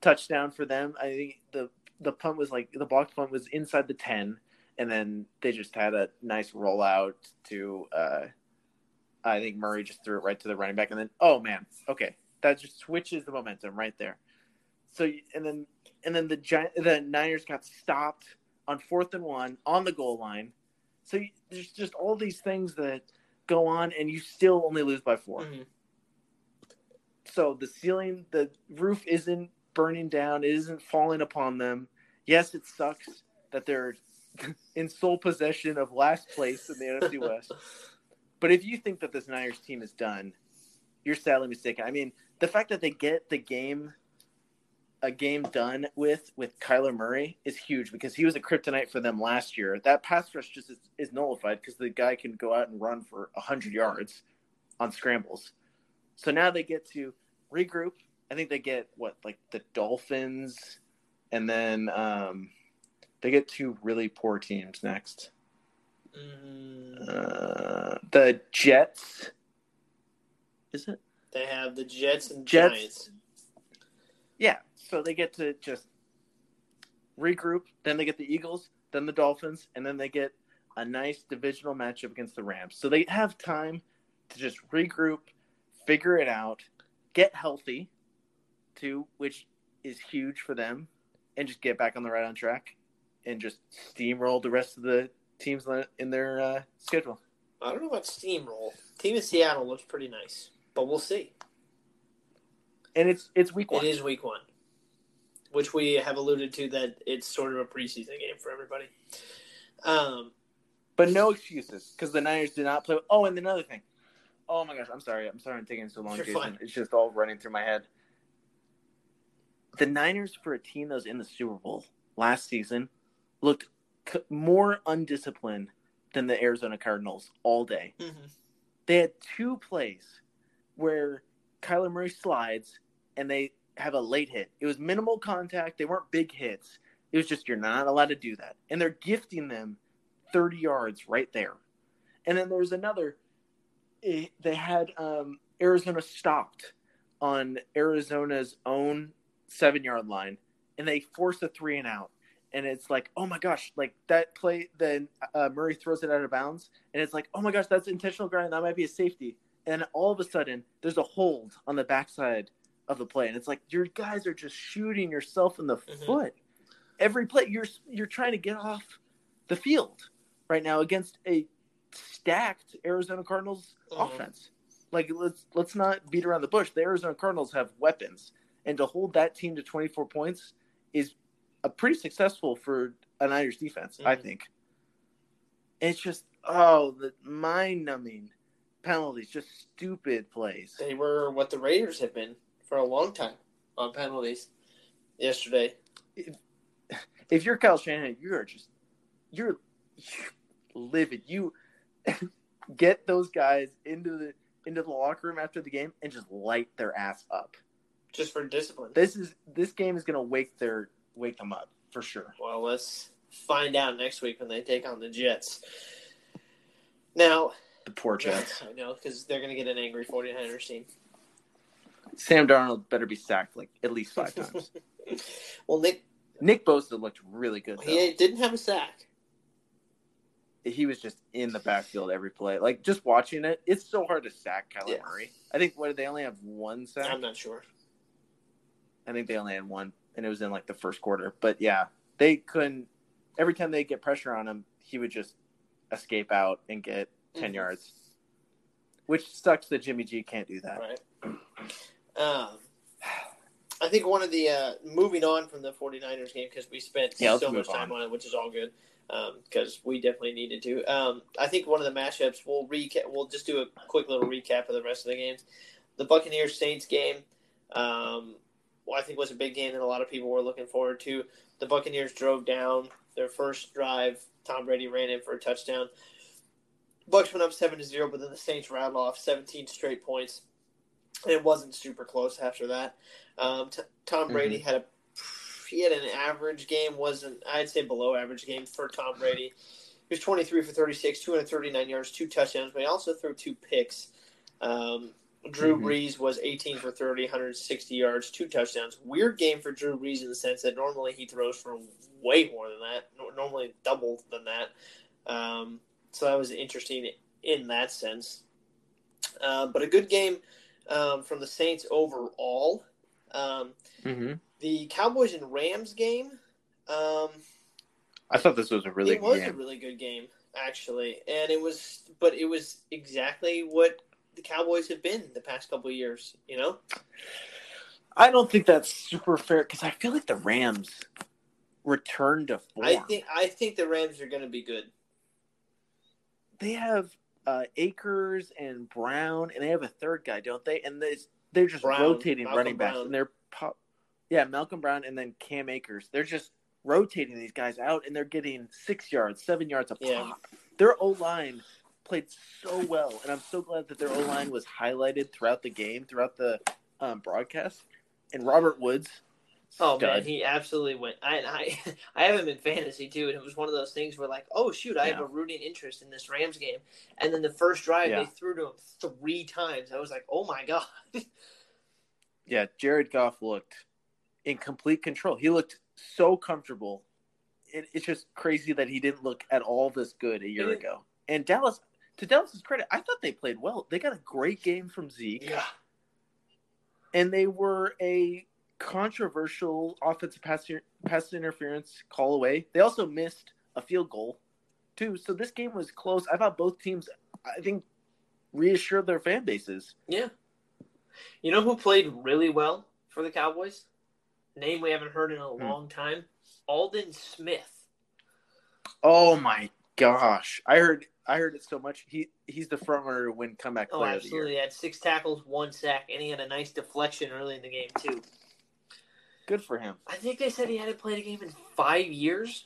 touchdown for them. I think the the punt was like the blocked punt was inside the ten, and then they just had a nice rollout to. Uh, I think Murray just threw it right to the running back, and then oh man, okay, that just switches the momentum right there. So and then and then the Gi- the Niners got stopped on fourth and one on the goal line. So there's just all these things that go on, and you still only lose by 4 mm-hmm. So the ceiling, the roof isn't burning down. It isn't falling upon them. Yes, it sucks that they're in sole possession of last place in the NFC West. But if you think that this Niners team is done, you're sadly mistaken. I mean, the fact that they get the game a game done with with Kyler Murray is huge because he was a kryptonite for them last year. That pass rush just is, is nullified because the guy can go out and run for hundred yards on scrambles. So now they get to regroup. I think they get what like the Dolphins, and then um, they get two really poor teams next. Mm. Uh, the Jets. Is it? They have the Jets and Jets. Giants. Yeah, so they get to just regroup. Then they get the Eagles, then the Dolphins, and then they get a nice divisional matchup against the Rams. So they have time to just regroup, figure it out, get healthy, too, which is huge for them, and just get back on the right on track, and just steamroll the rest of the teams in their uh, schedule. I don't know about steamroll. Team in Seattle looks pretty nice, but we'll see. And it's it's week one. It is week one which we have alluded to that it's sort of a preseason game for everybody. Um, But no excuses because the Niners did not play. Oh, and another thing. Oh my gosh, I'm sorry. I'm sorry I'm taking so long, Jason. fine. It's just all running through my head. The Niners, for a team that was in the Super Bowl last season, looked more undisciplined than the Arizona Cardinals all day. Mm-hmm. They had two plays where Kyler Murray slides and they have a late hit. It was minimal contact. They weren't big hits. It was just you're not allowed to do that. And they're gifting them 30 yards right there. And then there was another. eh, They had um, Arizona stopped on Arizona's own seven yard line, and they forced a three and out. And it's like, oh my gosh, like that play. Then uh, Murray throws it out of bounds, and it's like, oh my gosh, that's intentional ground. That might be a safety. And all of a sudden, there's a hold on the backside of the play, and it's like your guys are just shooting yourself in the Mhm. foot. Every play, you're you're trying to get off the field right now against a stacked Arizona Cardinals Mhm. offense. Like let's let's not beat around the bush. The Arizona Cardinals have weapons, and to hold that team to 24 points is a pretty successful for a Niners defense, I Mhm. think. It's just oh, the mind-numbing penalties, just stupid plays. They were what the Raiders have been for a long time on penalties. Yesterday, If you're Kyle Shanahan, you are just you're, you're livid. You get those guys into the into the locker room after the game and just light their ass up. just for discipline. This is this game is gonna wake their wake them up for sure. Well, let's find out next week when they take on the Jets. Now, The poor Jets. I know because they're going to get an angry 49ers team. Sam Darnold better be sacked like at least five times. well, Nick, Nick Bosa looked really good. Though. he didn't have a sack. He was just in the backfield every play. Like just watching it, it's so hard to sack Kyler Yeah. Murray. I think what did they only have one sack? I'm not sure. I think they only had one, and it was in like the first quarter. But yeah, they couldn't. Every time they get pressure on him, he would just escape out and get 10 Mhm. yards. Which sucks that Jimmy G can't do that. Right. Um, I think one of the uh, moving on from the 49ers game because we spent Yeah, so much time on. on it, which is all good because we definitely needed to. Um, I think one of the matchups we'll recap. We'll just do a quick little recap of the rest of the games. The Buccaneers Saints game, um, I think was a big game that a lot of people were looking forward to. The Buccaneers drove down their first drive. Tom Brady ran in for a touchdown. Bucks went up seven to zero, but then the Saints rattled off 17 straight points and it wasn't super close after that. Um, t- Tom Brady had a he had an average game, wasn't I'd say below average game for Tom Brady. He was 23 for 36, 239 yards, two touchdowns, but he also threw two picks. Um, Drew Mhm. Brees was 18 for 30, 160 yards, two touchdowns. Weird game for Drew Brees in the sense that normally he throws for way more than that, normally double than that. Um, so that was interesting in that sense. Uh, but a good game um, from the Saints overall. Um, Mm-hmm. the Cowboys and Rams game. Um, I thought this was a really it was game. a really good game, actually, and it was, but it was exactly what the Cowboys have been the past couple years. You know, I don't think that's super fair because I feel like the Rams returned to form. I think I think the Rams are going to be good. they have uh, Akers and Brown, and they have a third guy, don't they? And they they're just Brown, rotating Malcolm running backs, Brown. and they're pop, yeah, Malcolm Brown, and then Cam Akers. They're just rotating these guys out, and they're getting six yards, seven yards a Yeah. pop. Their O line played so well, and I'm so glad that their O line was highlighted throughout the game, throughout the um, broadcast. And Robert Woods, Oh man, he absolutely went. I I I have him in fantasy too, and it was one of those things where like, oh shoot, I have a rooting interest in this Rams game, and then the first drive Yeah. they threw to him three times. I was like, oh my god. yeah, Jared Goff looked in complete control. He looked so comfortable. It, it's just crazy that he didn't look at all this good a year ago. And Dallas, to Dallas's credit, I thought they played well. They got a great game from Zeke, yeah. and they were a controversial offensive pass, pass interference call away. They also missed a field goal, too. So this game was close. I thought both teams, I think, reassured their fan bases. Yeah. You know who played really well for the Cowboys? Name we haven't heard in a Hmm. long time. Aldon Smith. Oh my gosh, I heard I heard it so much. He he's the front runner to win comeback Oh, player of the absolutely. He year. had six tackles, one sack, and he had a nice deflection early in the game too. Good for him. I think they said he hadn't played a game in five years.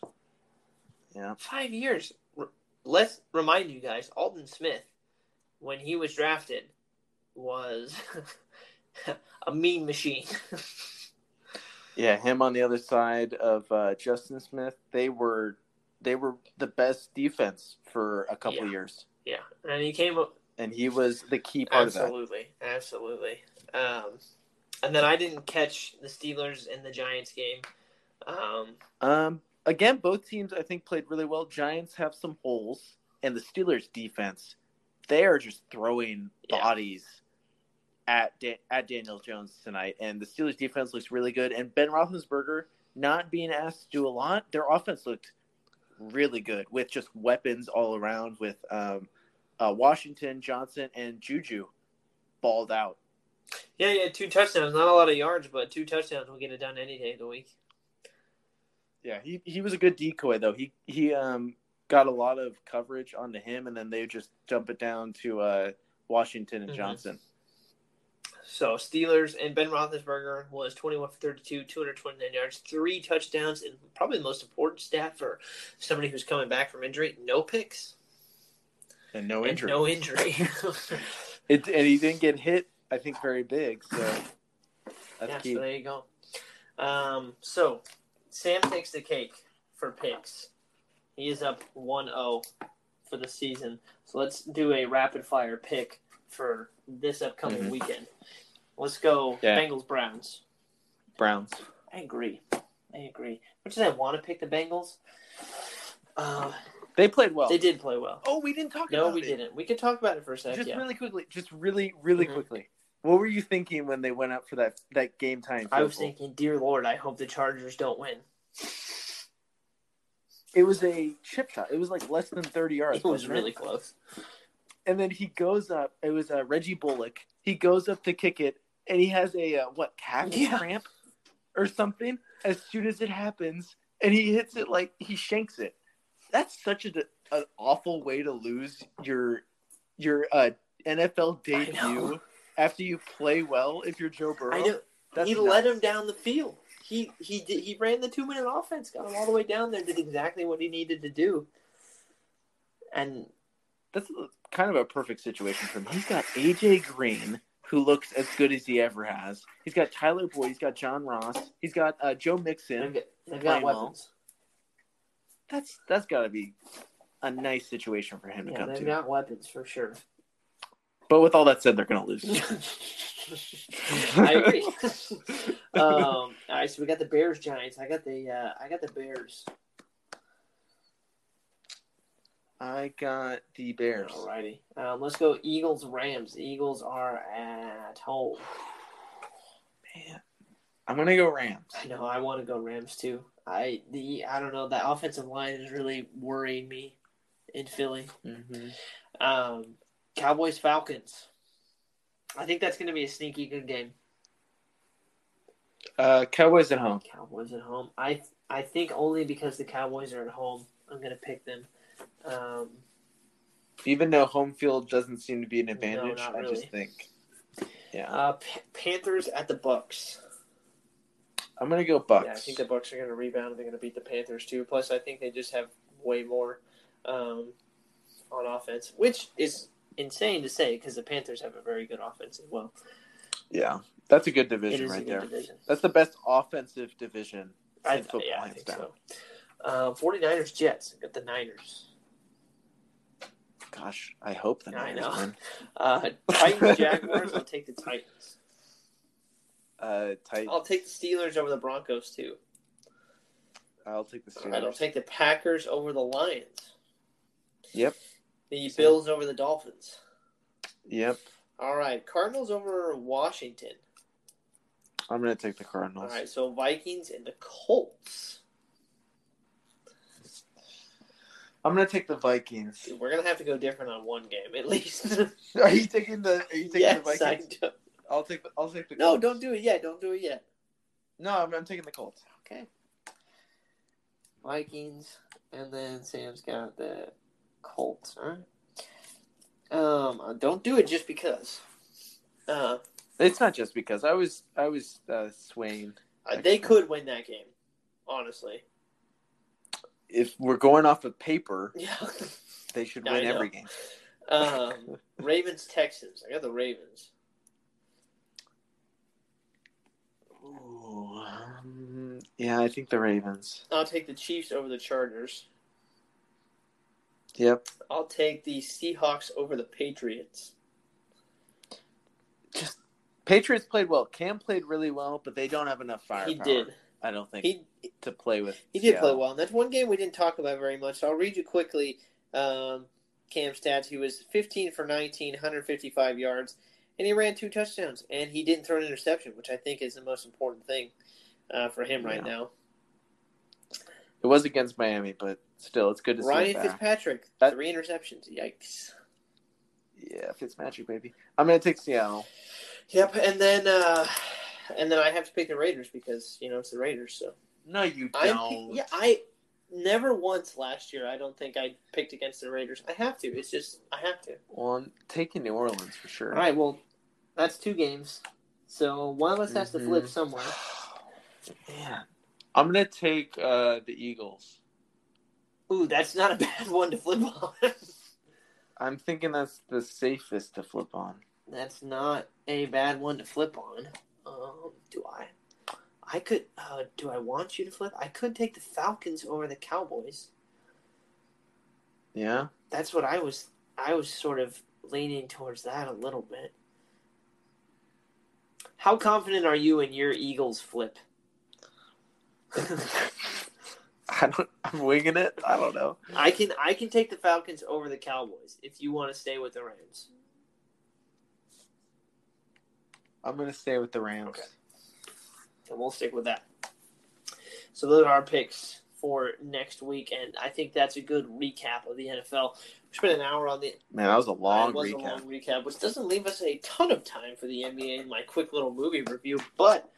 Yeah. Five years. Let's remind you guys, Aldon Smith, when he was drafted, was a mean machine. Yeah, him on the other side of uh, Justin Smith, they were they were the best defense for a couple Yeah. years, yeah, and he came up and he was the key part of absolutely, absolutely. Um, and then I didn't catch the Steelers and the Giants game. Um. Um, again, both teams I think played really well. Giants have some holes, and the Steelers defense, they are just throwing Yeah. bodies at da- at Daniel Jones tonight, and the Steelers defense looks really good. And Ben Roethlisberger not being asked to do a lot, their offense looked really good with just weapons all around. With um, uh, Washington, Johnson, and Juju balled out. yeah, had two touchdowns, not a lot of yards, but two touchdowns will get it done any day of the week. Yeah, he he was a good decoy though. He he um got a lot of coverage onto him, and then they just jump it down to uh, Washington and Mhm. Johnson. So Steelers and Ben Roethlisberger was 21 for 32, 229 yards, three touchdowns, and probably the most important stat for somebody who's coming back from injury: no picks, And no and injury. no injury. It, and he didn't get hit. I think very big. So that's yeah, key. so there you go. Um, so Sam takes the cake for picks. He is up 1-0 for the season. So let's do a rapid fire pick for this upcoming Mhm. weekend. Let's go Yeah. Bengals Browns. Browns. I agree. I agree. Much as I want to pick the Bengals, uh, They played well. they did play well. Oh, we didn't talk No, about we it. didn't. We could talk about it for a second. Just yeah. really quickly. Just really, really Mhm. quickly. What were you thinking when they went up for that that game time? I was goal? thinking, dear Lord, I hope the Chargers don't win. it was a chip shot. It was like less than thirty yards. It was wasn't really close. and then he goes up. It was uh, Reggie Bullock. He goes up to kick it, and he has a uh, what calf Yeah. cramp or something. As soon as it happens, and he hits it like he shanks it. That's such a, an awful way to lose your your uh, NFL debut after you play well. If you're Joe Burrow, I know. That's he nuts. led him down the field. He he did, he ran the two minute offense, got him all the way down there, did exactly what he needed to do. And That's kind of a perfect situation for him. He's got AJ Green, who looks as good as he ever has. He's got Tyler Boyd. He's got John Ross. He's got uh, Joe Mixon. they've got, they've got well. weapons. That's that's got to be a nice situation for him to come they've to. got weapons for sure. But with all that said, they're going to lose. I agree. um, all right, so we got the Bears Giants. I got the uh, I got the Bears. I got the Bears. Alrighty. Um, let's go Eagles Rams. Eagles are at home. Man, I'm going to go Rams. I know I want to go Rams too. I the I don't know that offensive line is really worrying me in Philly. Mm-hmm. Um, Cowboys Falcons. I think that's going to be a sneaky good game. Uh, Cowboys at home. Cowboys at home. I I think only because the Cowboys are at home, I'm going to pick them. Um, Even though home field doesn't seem to be an advantage, not I just think. Yeah, uh, Pa- Panthers at the Bucks. I'm going to go Bucks. Yeah, I think the Bucks are going to rebound. and They're going to beat the Panthers too. Plus, I think they just have way more um, on offense, which is insane to say because the Panthers have a very good offense as well. Yeah, that's a good division right good there. division. That's the best offensive division I, in football, yeah, I hands think down. so. Uh, 49ers Jets. Got the Niners. Gosh, I hope the I Niners know. win. Uh, Titans Jaguars. I'll take the Titans. Uh, tight. I'll take the Steelers over the Broncos too. I'll take the right, I'll take the Packers over the Lions. Yep. The Same. Bills over the Dolphins. Yep. All right, Cardinals over Washington. I'm gonna take the Cardinals. All right, so Vikings and the Colts. I'm gonna take the Vikings. Dude, we're gonna have to go different on one game at least. Are you taking the? Are you taking yes, the I Vikings? do. I'll take. The, I'll take the. No, don't do it yet. Don't do it yet. No, I'm, I'm taking the Colts. Okay. Vikings, and then Sam's got the Colts. All right. Um, don't do it just because. Uh, It's not just because I was I was uh, swaying. uh, they could win that game. Honestly. If we're going off of paper, Yeah. they should win every game. Um, Ravens Texans. I got the Ravens. Ooh, um, yeah, I think the Ravens. I'll take the Chiefs over the Chargers. Yep. I'll take the Seahawks over the Patriots. Just Patriots played well. Cam played really well, but they don't have enough firepower. He did. I don't think He to play with. he did play well. And that's one game we didn't talk about very much. So I'll read you quickly um, Cam's stats. He was 15 for 19, 155 yards, and he ran two touchdowns. And he didn't throw an interception, which I think is the most important thing uh, for him right Yeah. now. It was against Miami, but still, it's good to see. Ryan. Fitzpatrick, That- three interceptions. Yikes. Yeah, Fitzmagic, baby. I'm gonna take Seattle. Yep, and then uh, and then I have to pick the Raiders because you know it's the Raiders. So No, you I'm don't. yeah I never once last year I don't think I picked against the Raiders. I have to. It's just I have to. Well, I'm taking New Orleans for sure. All right, well that's two games. So one of us has to flip Mhm. somewhere. Man, I'm gonna take uh, the Eagles. Ooh, that's not a bad one to flip on. I'm thinking that's the safest to flip on. that's not a bad one to flip on. Um, do I? I could. Uh, do I want you to flip? I could take the Falcons over the Cowboys. Yeah. that's what I was I was sort of leaning towards that a little bit. How confident are you in your Eagles flip? I don't. I'm winging it. I don't know. I can I can take the Falcons over the Cowboys if you want to stay with the Rams. I'm gonna stay with the Rams. Okay. And we'll stick with that. So those are our picks for next week, and I think that's a good recap of the NFL. We spent an hour on the Man, that was a long was recap. a long recap, which doesn't leave us a ton of time for the NBA in my quick little movie review. But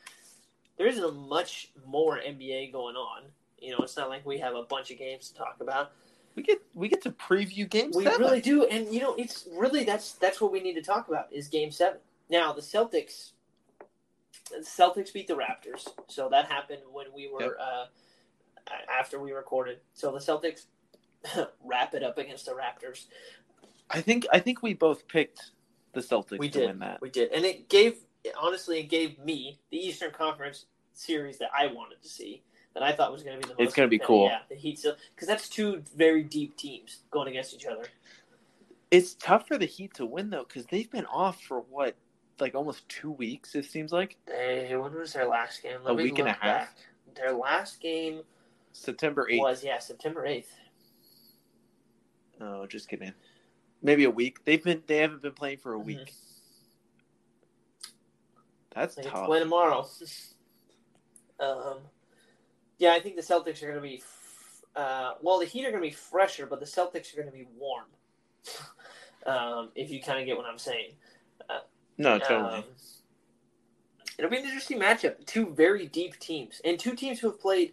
there isn't a much more NBA going on. You know, it's not like we have a bunch of games to talk about. We get we get to preview game We seven. really do, and you know, it's really that's that's what we need to talk about is Game Seven. Now the Celtics, the Celtics beat the Raptors, so that happened when we were Yep. uh, after we recorded. So the Celtics wrap it up against the Raptors. I think I think we both picked the Celtics We to did. win that. We did, and it gave honestly, it gave me the Eastern Conference series that I wanted to see. That I thought was going to be the most. It's gonna be cool. Yeah, the Heat, because that's two very deep teams going against each other. It's tough for the Heat to win though, because they've been off for what, like almost two weeks. It seems like They when was their last game? A me week and a look half? back. Their last game September eighth. was yeah September eighth. Oh, just kidding. Maybe a week. They've been they haven't been playing for a Mhm. week. That's They get to tough. play tomorrow. um, yeah, I think the Celtics are going to be. f- Uh, well, the Heat are going to be fresher, but the Celtics are going to be warm. um, if you kind of get what I'm saying. No, totally. Um, it'll be an interesting matchup. Two very deep teams, and two teams who have played.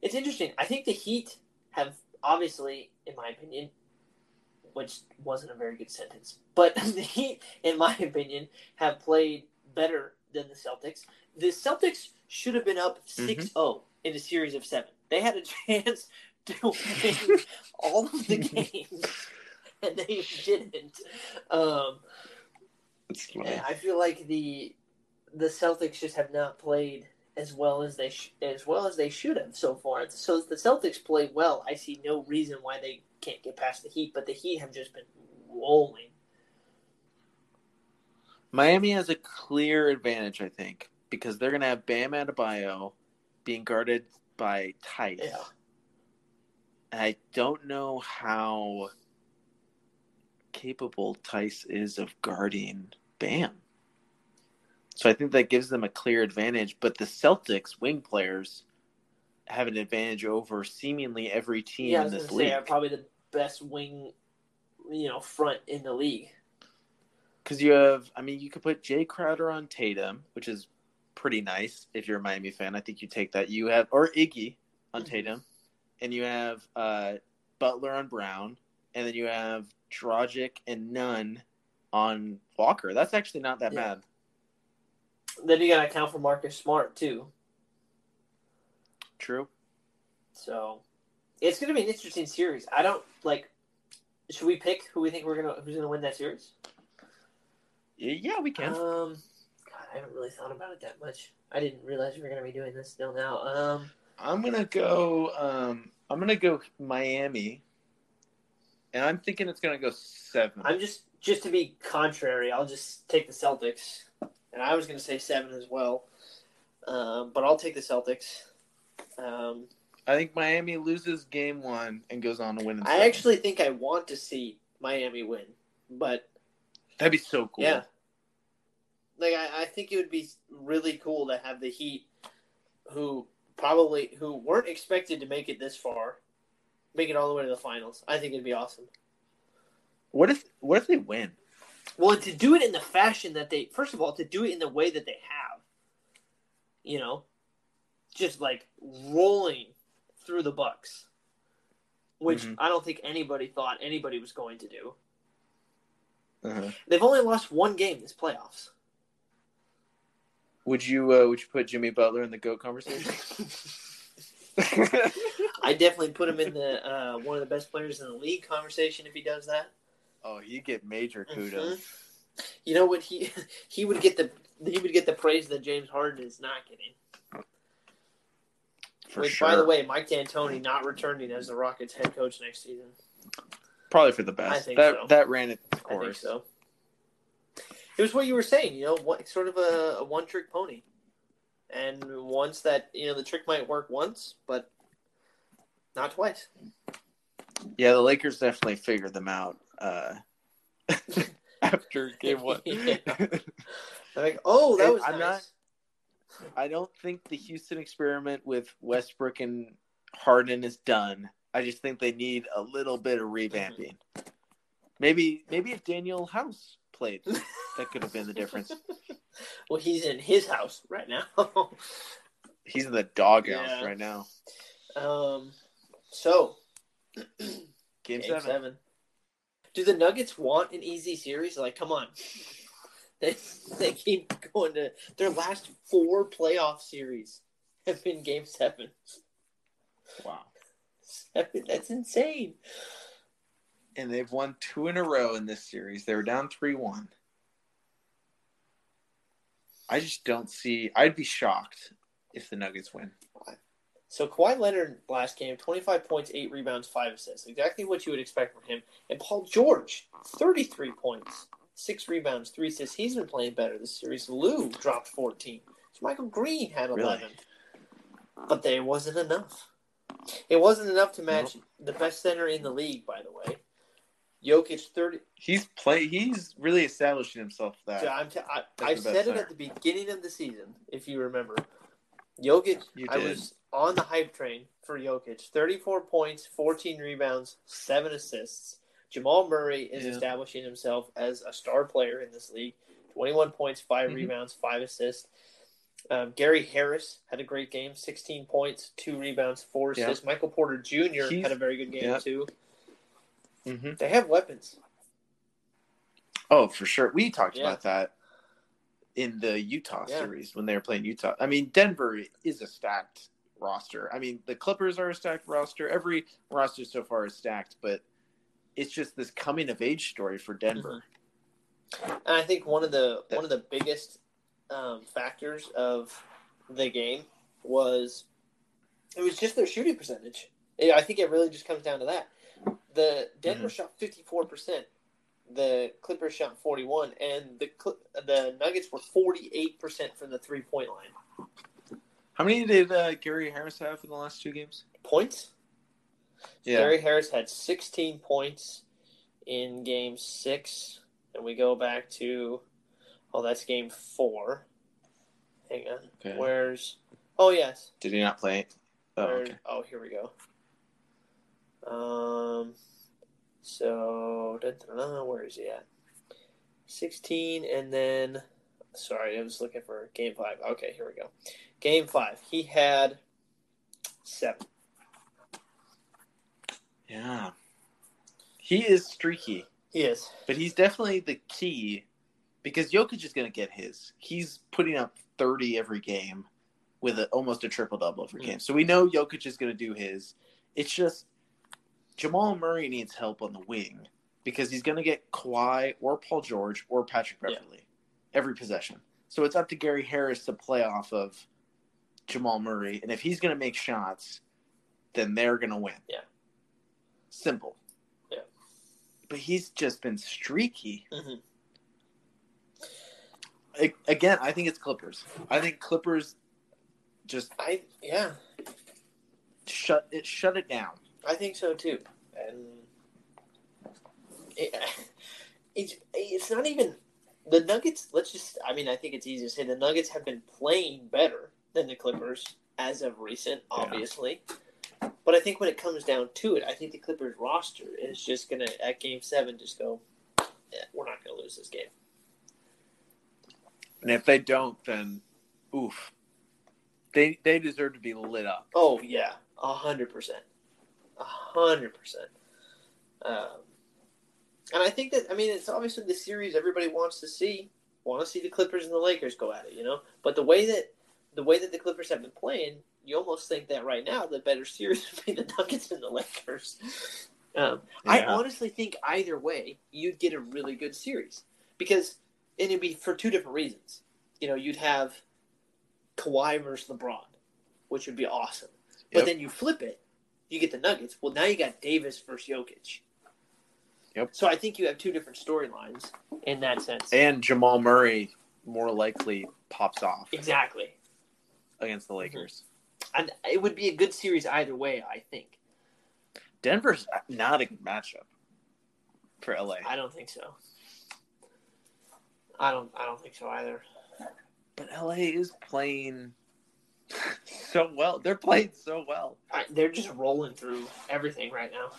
It's interesting. I think the Heat have obviously, in my opinion, which wasn't a very good sentence, but the Heat, in my opinion, have played better than the Celtics. The Celtics should have been up 6 0 in a series of seven. They had a chance to win all of the games, and they didn't. Um, And I feel like the the Celtics just have not played as well as they sh- as well as they should have so far. So if the Celtics play well, I see no reason why they can't get past the Heat. But the Heat have just been rolling. Miami has a clear advantage, I think, because they're gonna have Bam Adebayo being guarded by Theis. Yeah. And I don't know how capable Theis is of guarding Bam. So I think that gives them a clear advantage. But the Celtics wing players have an advantage over seemingly every team yeah, in this gonna say league. probably the best wing, you know, front in the league. Because you have, I mean, you could put Jae Crowder on Tatum, which is pretty nice if you're a Miami fan. I think you take that. You have, or Iggy on Mhm. Tatum, and you have uh, Butler on Brown, and then you have Dragic and Nunn on Walker. That's actually not that Yeah. bad. Then you got to account for Marcus Smart too. True. So it's going to be an interesting series. I don't like. Should we pick who we think we're gonna who's gonna win that series? Yeah, we can. Um, God, I haven't really thought about it that much. I didn't realize we were gonna be doing this still now. Um, I'm gonna go. Um, I'm gonna go Miami, and I'm thinking it's gonna go seven. I'm just just to be contrary. I'll just take the Celtics, and I was gonna say seven as well. Um, but I'll take the Celtics. Um, I think Miami loses game one and goes on to win. In I actually think I want to see Miami win, but that'd be so cool. Yeah. Like I, I think it would be really cool to have the Heat, who probably who weren't expected to make it this far, make it all the way to the finals. I think it'd be awesome. What if What if they win? Well, to do it in the fashion that they, first of all, to do it in the way that they have, you know, just like rolling through the Bucks, which Mhm. I don't think anybody thought anybody was going to do. Uh-huh. They've only lost one game this playoffs. Would you uh, Would you put Jimmy Butler in the goat conversation? I definitely put him in the uh, one of the best players in the league conversation if he does that. Oh, you get major kudos. Mhm. You know what he he would get the he would get the praise that James Harden is not getting. For Which, sure. by the way, Mike D'Antoni not returning as the Rockets head coach next season. probably for the best. I think that so. that ran its I think course. so. It was what you were saying, you know, what sort of a, a one trick pony. And once that you know the trick might work once, but not twice. Yeah, the Lakers definitely figured them out uh, after game one. Yeah. They're like, oh, that And was I'm nice. I don't think the Houston experiment with Westbrook and Harden is done. I just think they need a little bit of revamping. Maybe maybe if Danuel House played, that could have been the difference. well, he's in his house right now. He's in the doghouse Yeah. right now. um, so Game, game seven. seven. Do the Nuggets want an easy series? Like, come on. They, they keep going to their last four playoff series have been game seven. Wow. Seven, that's insane. And they've won two in a row in this series. They were down three one. I just don't see. I'd be shocked if the Nuggets win. So Kawhi Leonard last game, twenty five points, eight rebounds, five assists. Exactly what you would expect from him. And Paul George, thirty three points, six rebounds, three assists. He's been playing better this series. Lou dropped fourteen. So JaMychal Green had Really? eleven. But there wasn't enough. It wasn't enough to match the best center in the league, by the way. Jokic thirty. He's play. He's really establishing himself. That So I'm t- I, That's I the best said it at the beginning of the season, if you remember. Jokic, I was on the hype train for Jokic. 34 points, 14 rebounds, 7 assists. Jamal Murray is Yeah. establishing himself as a star player in this league. 21 points, 5 Mhm. rebounds, 5 assists. Um, Gary Harris had a great game 16 points, 2 rebounds, 4 Yeah. assists. Michael Porter Jr. He's- had a very good game, yeah. too. hmm They have weapons. Oh, for sure. We talked Yeah. about that in the Utah Yeah. series when they were playing Utah. I mean, Denver is a stacked roster. I mean, the Clippers are a stacked roster. Every roster so far is stacked, but it's just this coming of age story for Denver. And I think one of the one of the biggest um, factors of the game was it was just their shooting percentage. I think it really just comes down to that. The Denver shot fifty four percent, the Clippers shot forty one, and the Cl- the Nuggets were forty eight percent from the three point line. How many did uh, Gary Harris have in the last two games? Points. Yeah. Gary Harris had sixteen points in Game Six, and we go back to oh, that's Game Four. Hang on. Okay. Where's oh yes. Did he not play? Oh, Where- okay. oh, here we go. Um, so where is he at? Sixteen, and then sorry, I was looking for game five. Okay, here we go. Game five, he had seven. Yeah. He is streaky, He is. but he's definitely the key because Jokic is going to get his. He's putting up 30 every game with a, almost a triple double every Mm. game. So we know Jokic is going to do his. It's just Jamal Murray needs help on the wing because he's going to get Kawhi or Paul George or Patrick Yeah. Beverley every possession. So it's up to Gary Harris to play off of Jamal Murray. And if he's going to make shots, then they're going to win. Yeah. Simple. Yeah. But he's just been streaky. Mhm. A- Again, I think it's Clippers. I think Clippers just I yeah, shut it shut it down. I think so too. And it, it's it's not even the Nuggets. Let's just. I mean, I think it's easy to say the Nuggets have been playing better than the Clippers as of recent, Yeah. obviously. But I think when it comes down to it, I think the Clippers roster is just gonna at Game Seven just go. Yeah, we're not gonna lose this game. And if they don't, then oof. They they deserve to be lit up. Oh yeah, a hundred percent, hundred percent. Um, and I think that I mean it's obviously the series everybody wants to see. Want to see the Clippers and the Lakers go at it, you know. But the way that the way that the Clippers have been playing, you almost think that right now the better series would be the Nuggets and the Lakers. Um, I honestly think either way you'd get a really good series because and it'd be for two different reasons. You know, you'd have Kawhi versus LeBron, which would be awesome. But Yep. then you flip it, you get the Nuggets. Well, now you got Davis versus Jokic. Yep. So I think you have two different storylines in that sense. And Jamal Murray more likely pops off exactly. against the mm-hmm. Lakers. And it would be a good series either way, I think. Denver's not a good matchup for LA. I don't think so. I don't I don't think so either. But LA is playing so well. They're playing so well. I, they're just rolling through everything right now.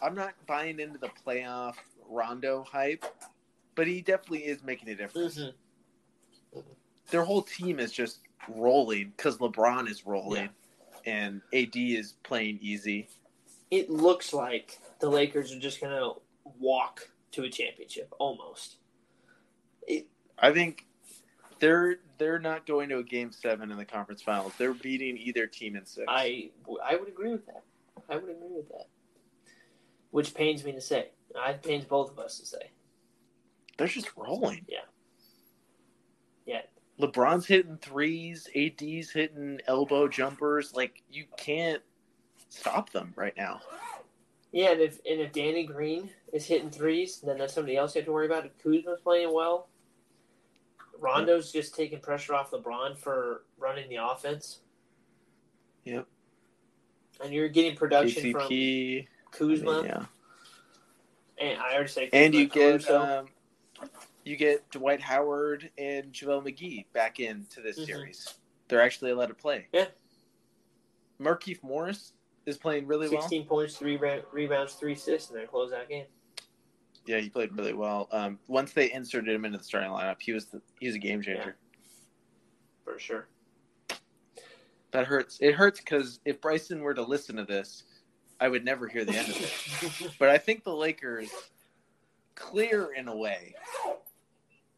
I'm not buying into the playoff Rondo hype, but he definitely is making a difference. Mm-hmm. Their whole team is just rolling because LeBron is rolling and AD is playing easy. It looks like the Lakers are just gonna walk to a championship almost. I think they're they're not going to a game seven in the conference finals. They're beating either team in six. I I would agree with that. I would agree with that. Which pains me to say. It pains both of us to say. They're just rolling. Yeah. Yeah. LeBron's hitting threes, AD's hitting elbow jumpers. Like you can't stop them right now. Yeah, and if and if Danny Green is hitting threes, then that's somebody else you have to worry about. If Kuzma's playing well, Rondo's just taking pressure off LeBron for running the offense. Yep. And you're getting production KCP. from Kuzma, yeah. and I already say, And you get um, you get Dwight Howard and JaVale McGee back into this Mhm. series. They're actually allowed to play. Yeah. Markieff Morris is playing really well. 16 points, three re- rebounds, three assists in their closeout game. Yeah, he played really well. Um, once they inserted him into the starting lineup, he was the, he was a game changer. For sure. That hurts. It hurts because if Bryson were to listen to this, I would never hear the end of it. But I think the Lakers clear in a way.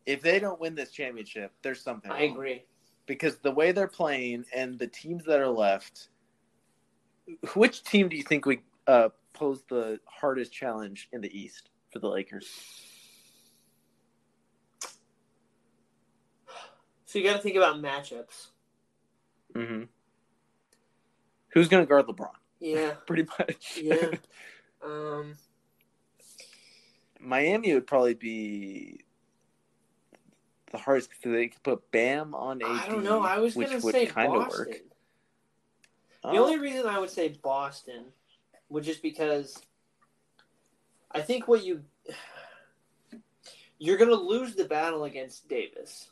If they don't win this championship, there's something. I wrong. agree. because the way they're playing and the teams that are left. Which team do you think would uh, pose the hardest challenge in the East for the Lakers? So you got to think about matchups. Mm-hmm. Who's going to guard LeBron? Yeah. Pretty much. Yeah. Um, Miami would probably be the hardest because they could put Bam on AD. I don't know. I was going to say Boston. work. The Oh, only reason I would say Boston would just because I think what you you're going to lose the battle against Davis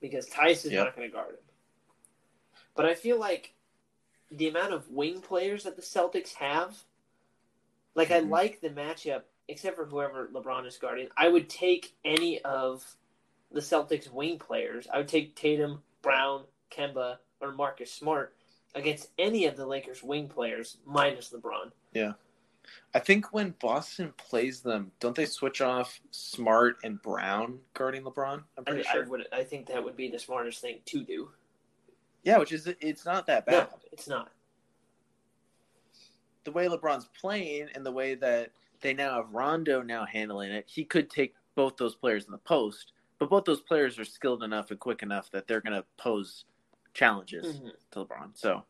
because Theis is Yep. not going to guard him. But I feel like the amount of wing players that the Celtics have, like I Mhm. like the matchup, except for whoever LeBron is guarding. I would take any of the Celtics wing players. I would take Tatum, Brown, Kemba, or Marcus Smart against any of the Lakers wing players minus LeBron. Yeah. I think when Boston plays them, don't they switch off Smart and Brown guarding LeBron? I'm pretty I sure. would. I think that would be the smartest thing to do. Yeah, which is it's not that bad. No, it's not. The way LeBron's playing and the way that they now have Rondo now handling it, he could take both those players in the post, but both those players are skilled enough and quick enough that they're going to pose challenges Mhm. to LeBron. So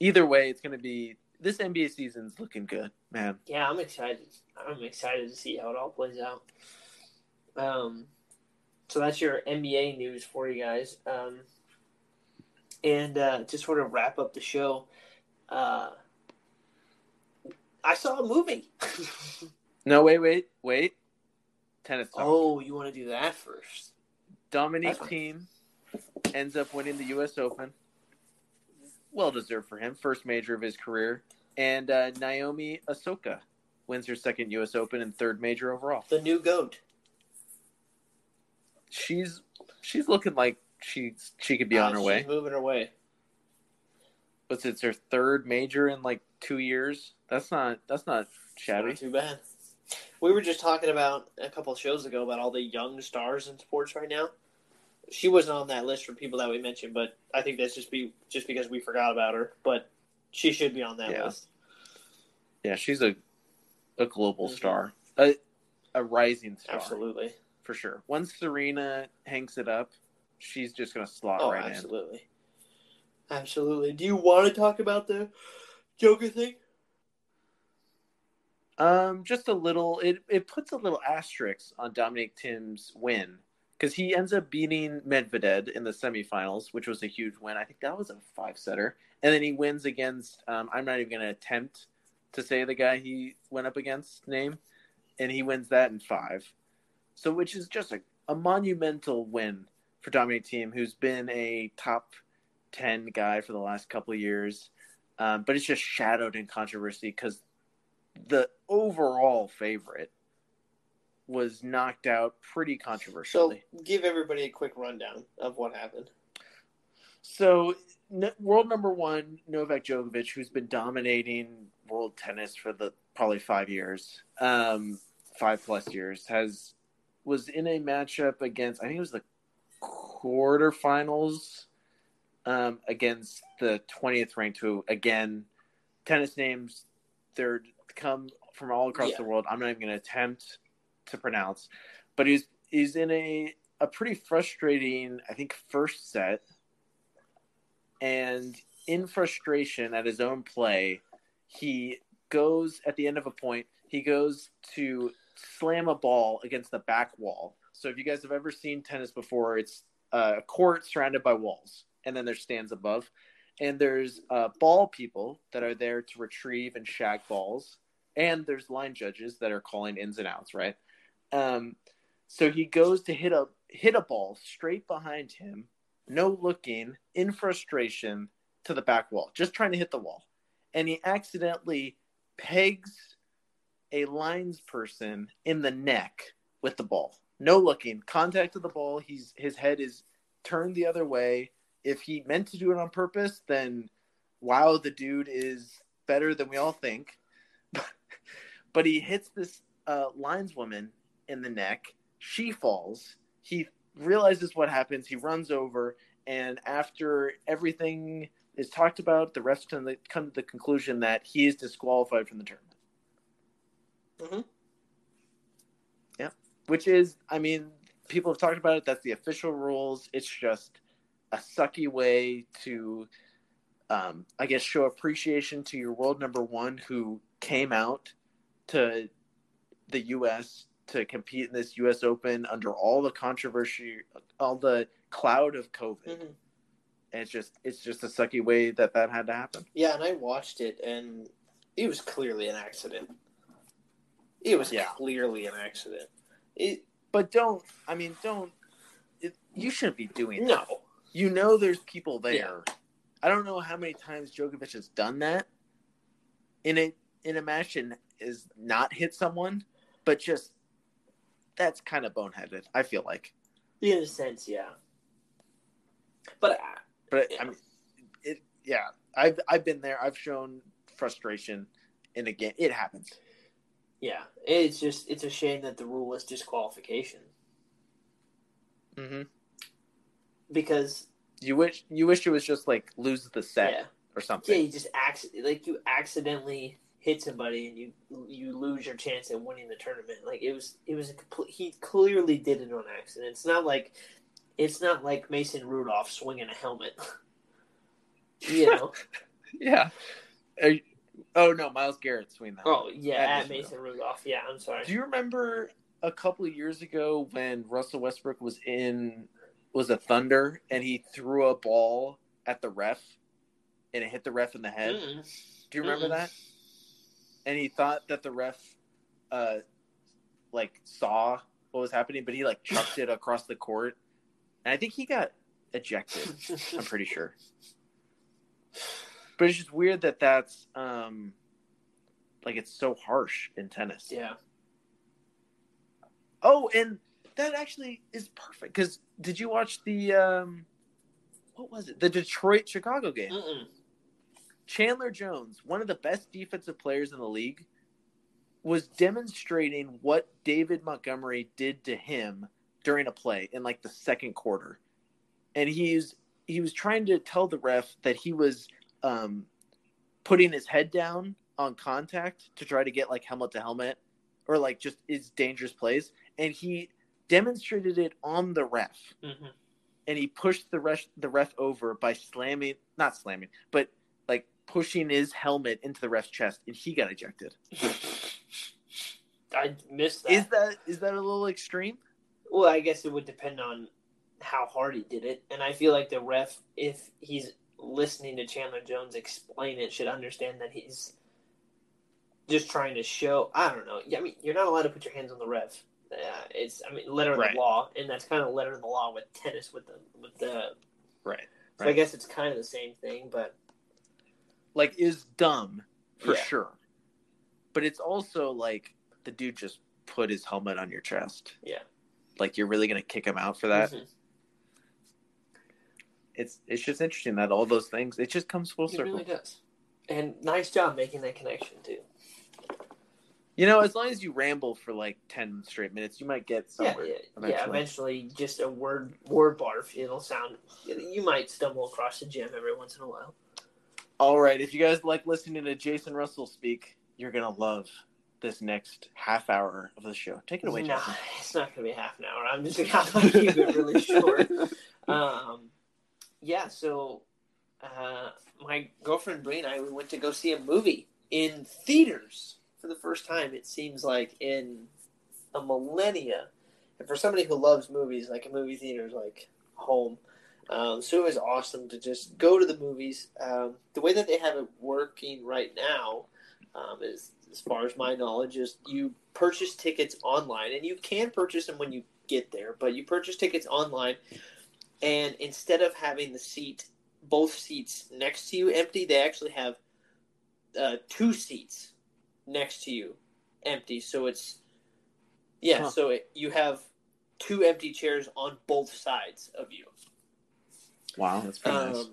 either way, it's going to be this NBA season's looking good, man. Yeah, I'm excited. I'm excited to see how it all plays out. Um, so that's your NBA news for you guys. Um, and uh, to sort of wrap up the show, uh, I saw a movie. No, wait, wait, wait. Tennis talk. oh, you want to do that first? Dominic Thiem ends up winning the U.S. Open. Well deserved for him, first major of his career. And uh, Naomi Osaka wins her second U.S. Open and third major overall. The new goat. She's she's looking like she's she could be on Uh, her she's way. moving her way. But it's her third major in like two years. That's not that's not shabby. Not too bad. We were just talking about a couple of shows ago about all the young stars in sports right now. She wasn't on that list for people that we mentioned, but I think that's just be just because we forgot about her. But she should be on that Yeah. list. Yeah, she's a a global Mhm. star, a a rising star Absolutely. for sure. Once Serena hangs it up, she's just gonna slot Oh, right in. absolutely. Absolutely. Do you want to talk about the Joker thing? Um, just a little. It it puts a little asterisk on Dominic Thiem's win because he ends up beating Medvedev in the semifinals, which was a huge win. I think that was a five setter, and then he wins against. Um, I'm not even going to attempt to say the guy he went up against name, and he wins that in five. So, which is just a, a monumental win for Dominic Thiem, who's been a top ten guy for the last couple years, um, but it's just shadowed in controversy because the overall favorite was knocked out pretty So controversially. give everybody a quick rundown of what happened. So, world number one, Novak Djokovic, who's been dominating world tennis for the probably five years, um, five plus years, has was in a matchup against I think it was the quarterfinals um, against the twentieth ranked, who again, tennis names they're come from all across Yeah. the world. I'm not even going to attempt to pronounce, but he's he's in a a pretty frustrating, I think, first set and in frustration at his own play, he goes at the end of a point, he goes to slam a ball against the back wall. So if you guys have ever seen tennis before, it's a court surrounded by walls, and then there's stands above, and there's uh, ball people that are there to retrieve and shag balls, and there's line judges that are calling ins and outs, right? Um, so he goes to hit a hit a ball straight behind him, no looking, in frustration to the back wall, just trying to hit the wall. And he accidentally pegs a lines person in the neck with the ball. No looking, contact of the ball. He's his head is turned the other way. If he meant to do it on purpose, then wow, the dude is better than we all think. but he hits this uh, lineswoman in the neck. She falls. He realizes what happens. He runs over, and after everything is talked about, the refs come to, come to the conclusion that he is disqualified from the tournament. Mhm. Yeah, which is, I mean, people have talked about it. That's the official rules. It's just a sucky way to, um, I guess, show appreciation to your world number one who came out to the U.S. to compete in this U.S. Open under all the controversy, all the cloud of COVID. Mhm. And it's just, it's just a sucky way that that had to happen. Yeah, and I watched it, and it was clearly an accident. It was Yeah. clearly an accident. It But don't, I mean, don't. It, you shouldn't be doing that. no. You know, there's people there. Yeah. I don't know how many times Djokovic has done that in a in a match and is not hit someone, but just that's kind of boneheaded. I feel like, In a sense, yeah. But but Yeah. I mean, it. Yeah, I've I've been there. I've shown frustration and again. It happens. Yeah, it's just it's a shame that the rule is disqualification Mm-hmm. because You wish you wish it was just like lose the set yeah, or something. yeah, you just acc- like you accidentally hit somebody and you you lose your chance at winning the tournament. Like it was it was a complete. He clearly did it on accident. It's not like it's not like Mason Rudolph swinging a helmet. you know. Yeah. You- oh no, Myles Garrett swinging that. Oh yeah, At Mason Mason Rudolph. Yeah, I'm sorry. Do you remember a couple of years ago when Russell Westbrook was in was a Thunder and he threw a ball at the ref and it hit the ref in the head? Mm-mm. Do you remember Mm-mm. that? And he thought that the ref uh like saw what was happening, but he like chucked it across the court. And I think he got ejected. I'm pretty sure. But it's just weird that that's um like it's so harsh in tennis. yeah. Oh, and that actually is perfect because did you watch the um what was it? The Detroit Chicago game. Mm-mm. Chandler Jones, one of the best defensive players in the league, was demonstrating what David Montgomery did to him during a play in like the second quarter. And he's he was trying to tell the ref that he was um putting his head down on contact to try to get like helmet to helmet or like just his dangerous plays and he demonstrated it on the ref Mhm. and he pushed the ref the ref over by slamming not slamming but pushing his helmet into the ref's chest and he got ejected I missed that. is that is that a little extreme Well, I guess it would depend on how hard he did it, and I feel like the ref, if he's listening to Chandler Jones explain it, should understand that he's just trying to show. I don't know. Yeah, I mean, you're not allowed to put your hands on the ref. Uh, it's, I mean, letter of Right. the law, and that's kind of letter of the law with tennis with the with the. right So I guess it's kind of the same thing, but like is dumb for Yeah. sure but it's also like the dude just put his helmet on your chest Yeah. like you're really gonna kick him out for that Mhm. it's it's just interesting that all those things it just comes full it circle really does. And nice job making that connection too. you know as long as you ramble for like 10 straight minutes you might get Yeah, somewhere yeah, eventually. yeah. Eventually, just a word word barf. It'll sound. You might stumble across the gym every once in a while. All right if you guys like listening to jason russell speak you're gonna love this next half hour of the show take it away no, jason it's not gonna be half an hour. I'm just gonna keep it really short. Um, yeah. So, uh, my girlfriend Bree and I we went to go see a movie in theaters for the first time. It seems like in a millennia, and for somebody who loves movies, like a movie theater is like home. Um, so it was awesome to just go to the movies. Um, the way that they have it working right now um, is, as far as my knowledge, is you purchase tickets online, and you can purchase them when you get there, but you purchase tickets online, and instead of having the seat, both seats next to you empty, they actually have uh, two seats next to you empty. So it's yeah, Huh. so it, you have two empty chairs on both sides of you. Wow that's pretty nice Um,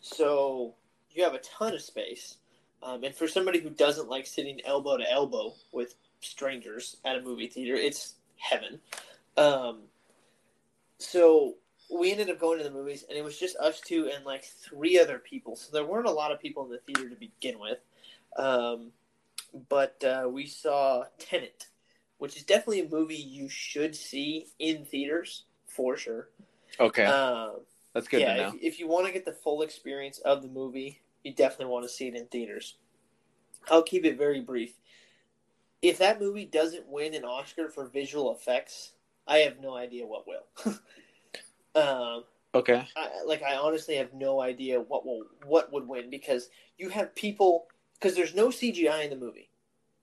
so you have a ton of space. Um, and for somebody who doesn't like sitting elbow to elbow with strangers at a movie theater, it's heaven. Um, so we ended up going to the movies, and it was just us two and like three other people. So there weren't a lot of people in the theater to begin with. Um, but uh, we saw Tenet, which is definitely a movie you should see in theaters for sure. okay Um, that's good yeah, If, if you want to get the full experience of the movie, you definitely want to see it in theaters. I'll keep it very brief. If that movie doesn't win an Oscar for visual effects, I have no idea what will. um, okay I, like I honestly have no idea what will what would win because you have people because there's no CGI in the movie.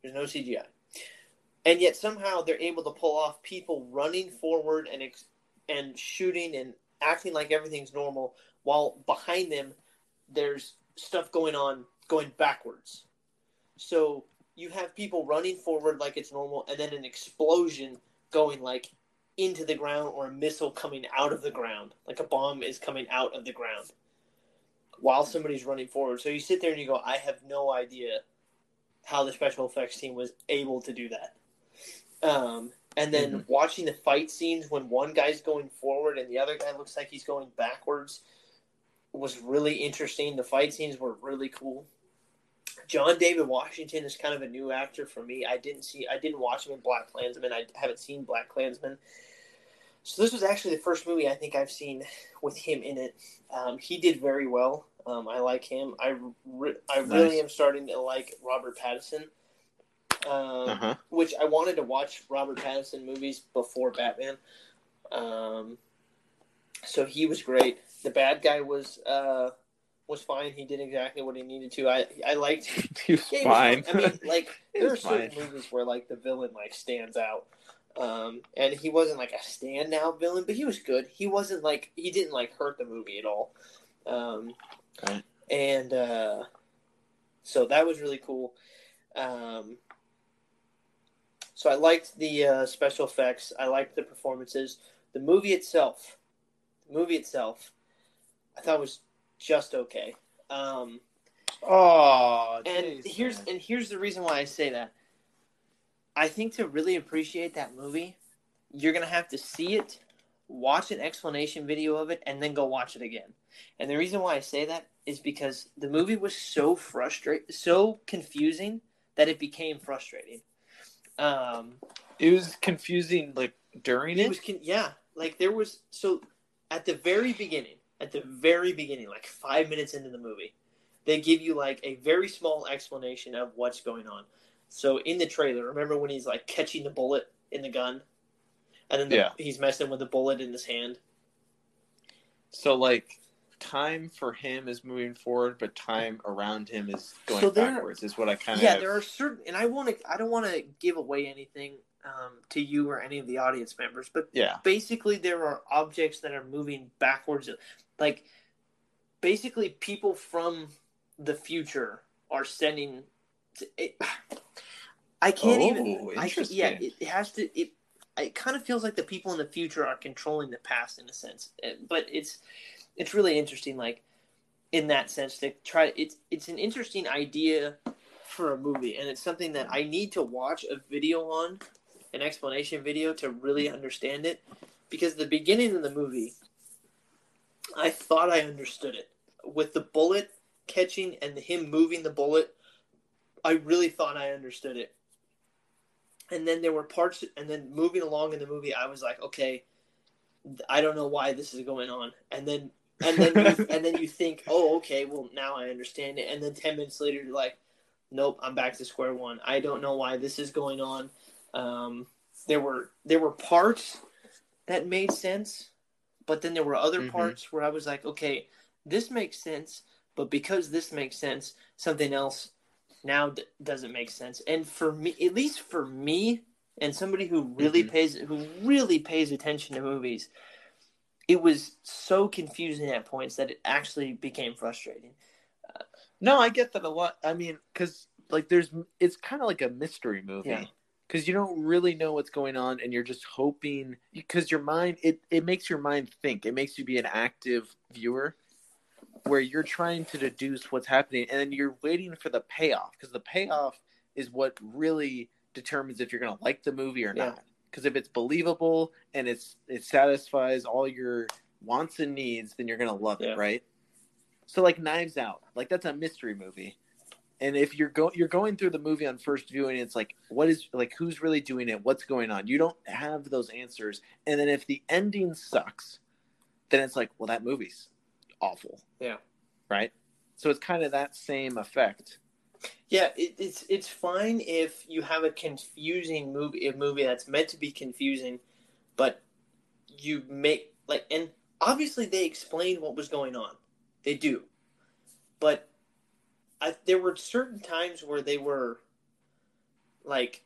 There's no CGI, and yet somehow they're able to pull off people running forward and ex- and shooting and acting like everything's normal while behind them there's stuff going on going backwards. So you have people running forward like it's normal, and then an explosion going like into the ground or a missile coming out of the ground, like a bomb is coming out of the ground while somebody's running forward. So you sit there and you go, I have no idea how the special effects team was able to do that. Um, and then Mhm. watching the fight scenes when one guy's going forward and the other guy looks like he's going backwards was really interesting. The fight scenes were really cool. John David Washington is kind of a new actor for me. I didn't see, I didn't watch him in BlacKkKlansman. I haven't seen BlacKkKlansman. So this was actually the first movie I think I've seen with him in it. Um, he did very well. Um, I like him. I, re- I really Nice. am starting to like Robert Pattinson. Um, Uh huh. which I wanted to watch Robert Pattinson movies before Batman. Um, so he was great. The bad guy was uh, was fine. He did exactly what he needed to. I I liked. He was Yeah, was fine. I mean, like He there are certain fine. movies where like the villain like stands out. Um, and he wasn't like a standout villain, but he was good. He wasn't like he didn't like hurt the movie at all. Um, Right. and uh, so that was really cool. Um, so I liked the uh, special effects. I liked the performances. The movie itself, the movie itself, I thought was just okay. Um, oh, and jeez, here's man. and here's the reason why I say that. I think to really appreciate that movie, you're gonna have to see it, watch an explanation video of it, and then go watch it again. And the reason why I say that is because the movie was so frustrating, so confusing that it became frustrating. Um, it was confusing. Like during it it. was con- yeah, like there was so at the very beginning, at the very beginning, like five minutes into the movie, they give you like a very small explanation of what's going on. So in the trailer, remember when he's like catching the bullet in the gun, and then the, Yeah. he's messing with the bullet in his hand. So like time for him is moving forward, but time around him is going So there- backwards. Is what I kind of yeah, there are certain, and I want to, I don't want to give away anything um, to you or any of the audience members, but yeah basically there are objects that are moving backwards like basically people from the future are sending it, i can't Oh, even I yeah interesting. it has to it it kind of feels like the people in the future are controlling the past in a sense Eh, but it's it's really interesting like in that sense to try it's it's an interesting idea for a movie and it's something that i need to watch a video on an explanation video to really understand it because the beginning of the movie i thought i understood it. With the bullet catching and him moving the bullet i really thought i understood it. And then there were parts and then moving along in the movie i was like okay i don't know why this is going on. And then and then you, and then you think oh okay well now i understand it and then 10 minutes later you're like nope i'm back to square one i don't know why this is going on um, there were there were parts that made sense but then there were other Mhm. parts where i was like okay this makes sense but because this makes sense something else now d- doesn't make sense and for me at least for me and somebody who really Mhm. pays who really pays attention to movies it was so confusing at points that it actually became frustrating No, I get that a lot. I mean, because like there's, it's kind of like a mystery Yeah. movie because you don't really know what's going on, and you're just hoping because your mind it it makes your mind think. It makes you be an active viewer, where you're trying to deduce what's happening, and then you're waiting for the payoff because the payoff is what really determines if you're gonna like the movie or Yeah. not. Because if it's believable and it's it satisfies all your wants and needs, then you're gonna love Yeah. it, right? So like Knives Out, like that's a mystery movie. And if you're go you're going through the movie on first viewing, it's like what is like who's really doing it? What's going on? You don't have those answers. And then if the ending sucks, then it's like, well, that movie's awful. Yeah. Right? So it's kind of that same effect. Yeah, it, it's it's fine if you have a confusing movie, a movie that's meant to be confusing, but you make like, and obviously they explained what was going on, they do, but I, there were certain times where they were like,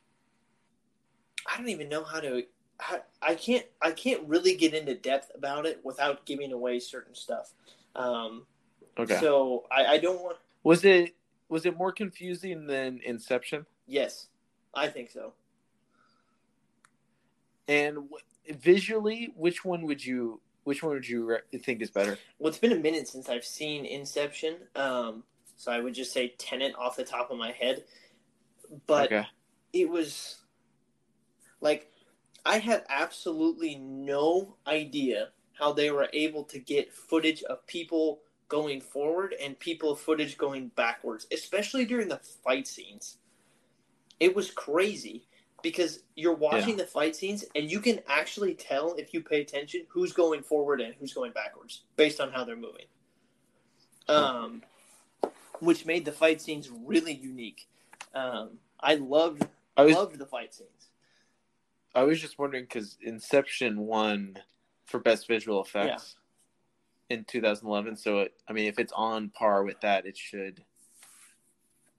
I don't even know how to. How, I can't. I can't really get into depth about it without giving away certain stuff. Um, Okay. So I, I don't want. was it was it more confusing than Inception? Yes, I think so. And w- visually, which one would you which one would you re- think is better? Well, it's been a minute since I've seen Inception, um, so I would just say Tenet off the top of my head. but okay. it was like I had absolutely no idea how they were able to get footage of people going forward and people footage going backwards, especially during the fight scenes. It was crazy because you're watching the fight scenes and you can actually tell if you pay attention who's going forward and who's going backwards based on how they're moving. Um, which made the fight scenes really unique. Um, I loved I was loved the fight scenes. I was just wondering because Inception won for best visual effects in 2011. So it, I mean, if it's on par with that, it should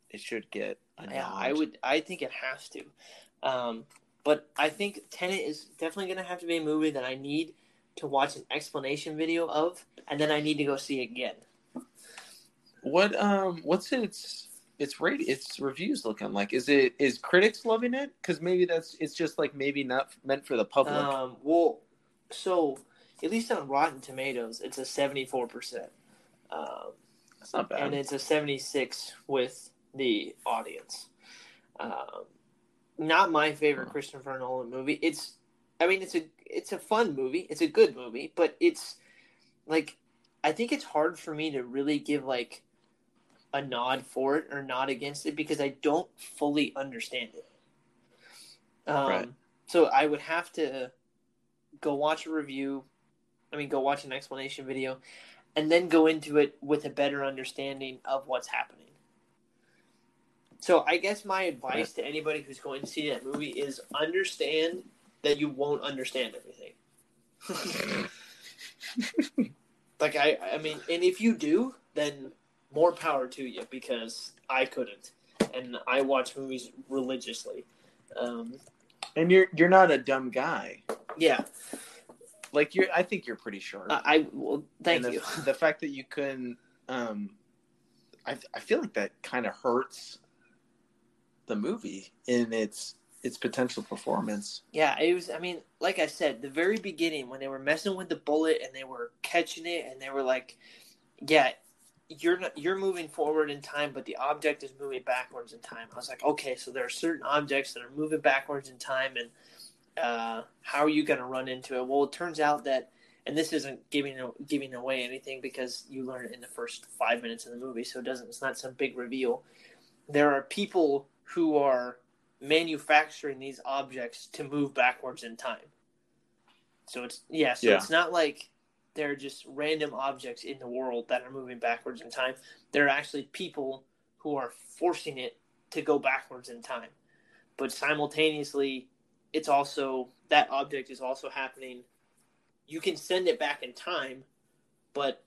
it should get. Yeah. I would. I think it has to. Um, but I think Tenet is definitely going to have to be a movie that I need to watch an explanation video of, and then I need to go see again. What um what's its its rate its reviews looking like? Is it is critics loving it? Because maybe that's it's just like maybe not meant for the public. Um, well, so at least on Rotten Tomatoes, it's a seventy-four percent, um, that's not bad. and it's a seventy-six with the audience. Um, not my favorite Huh. Christopher Nolan movie. It's, I mean, it's a it's a fun movie. It's a good movie, but it's like I think it's hard for me to really give like a nod for it or nod against it because I don't fully understand it. Um, Right. So I would have to go watch a review. I mean, go watch an explanation video, and then go into it with a better understanding of what's happening. So I guess my advice to anybody who's going to see that movie is understand that you won't understand everything. like I, I mean, and if you do, then more power to you because I couldn't, and I watch movies religiously. Um, and you're you're not a dumb guy. yeah, Like you're I think you're pretty sharp. I, I well, thank and you. the, the fact that you couldn't um I I feel like that kind of hurts the movie in its its potential performance. Yeah, it was. I mean, like I said, the very beginning when they were messing with the bullet and they were catching it, and they were like, "Yeah, you're not, you're moving forward in time, but the object is moving backwards in time." I was like, "Okay, so there are certain objects that are moving backwards in time, and uh, how are you going to run into it?" Well, it turns out that, and this isn't giving giving away anything because you learn it in the first five minutes of the movie, so it doesn't. It's not some big reveal. There are people who are manufacturing these objects to move backwards in time. So it's yeah, so Yeah. it's not like they're just random objects in the world that are moving backwards in time. They're actually people who are forcing it to go backwards in time. But simultaneously it's also that object is also happening. You can send it back in time, but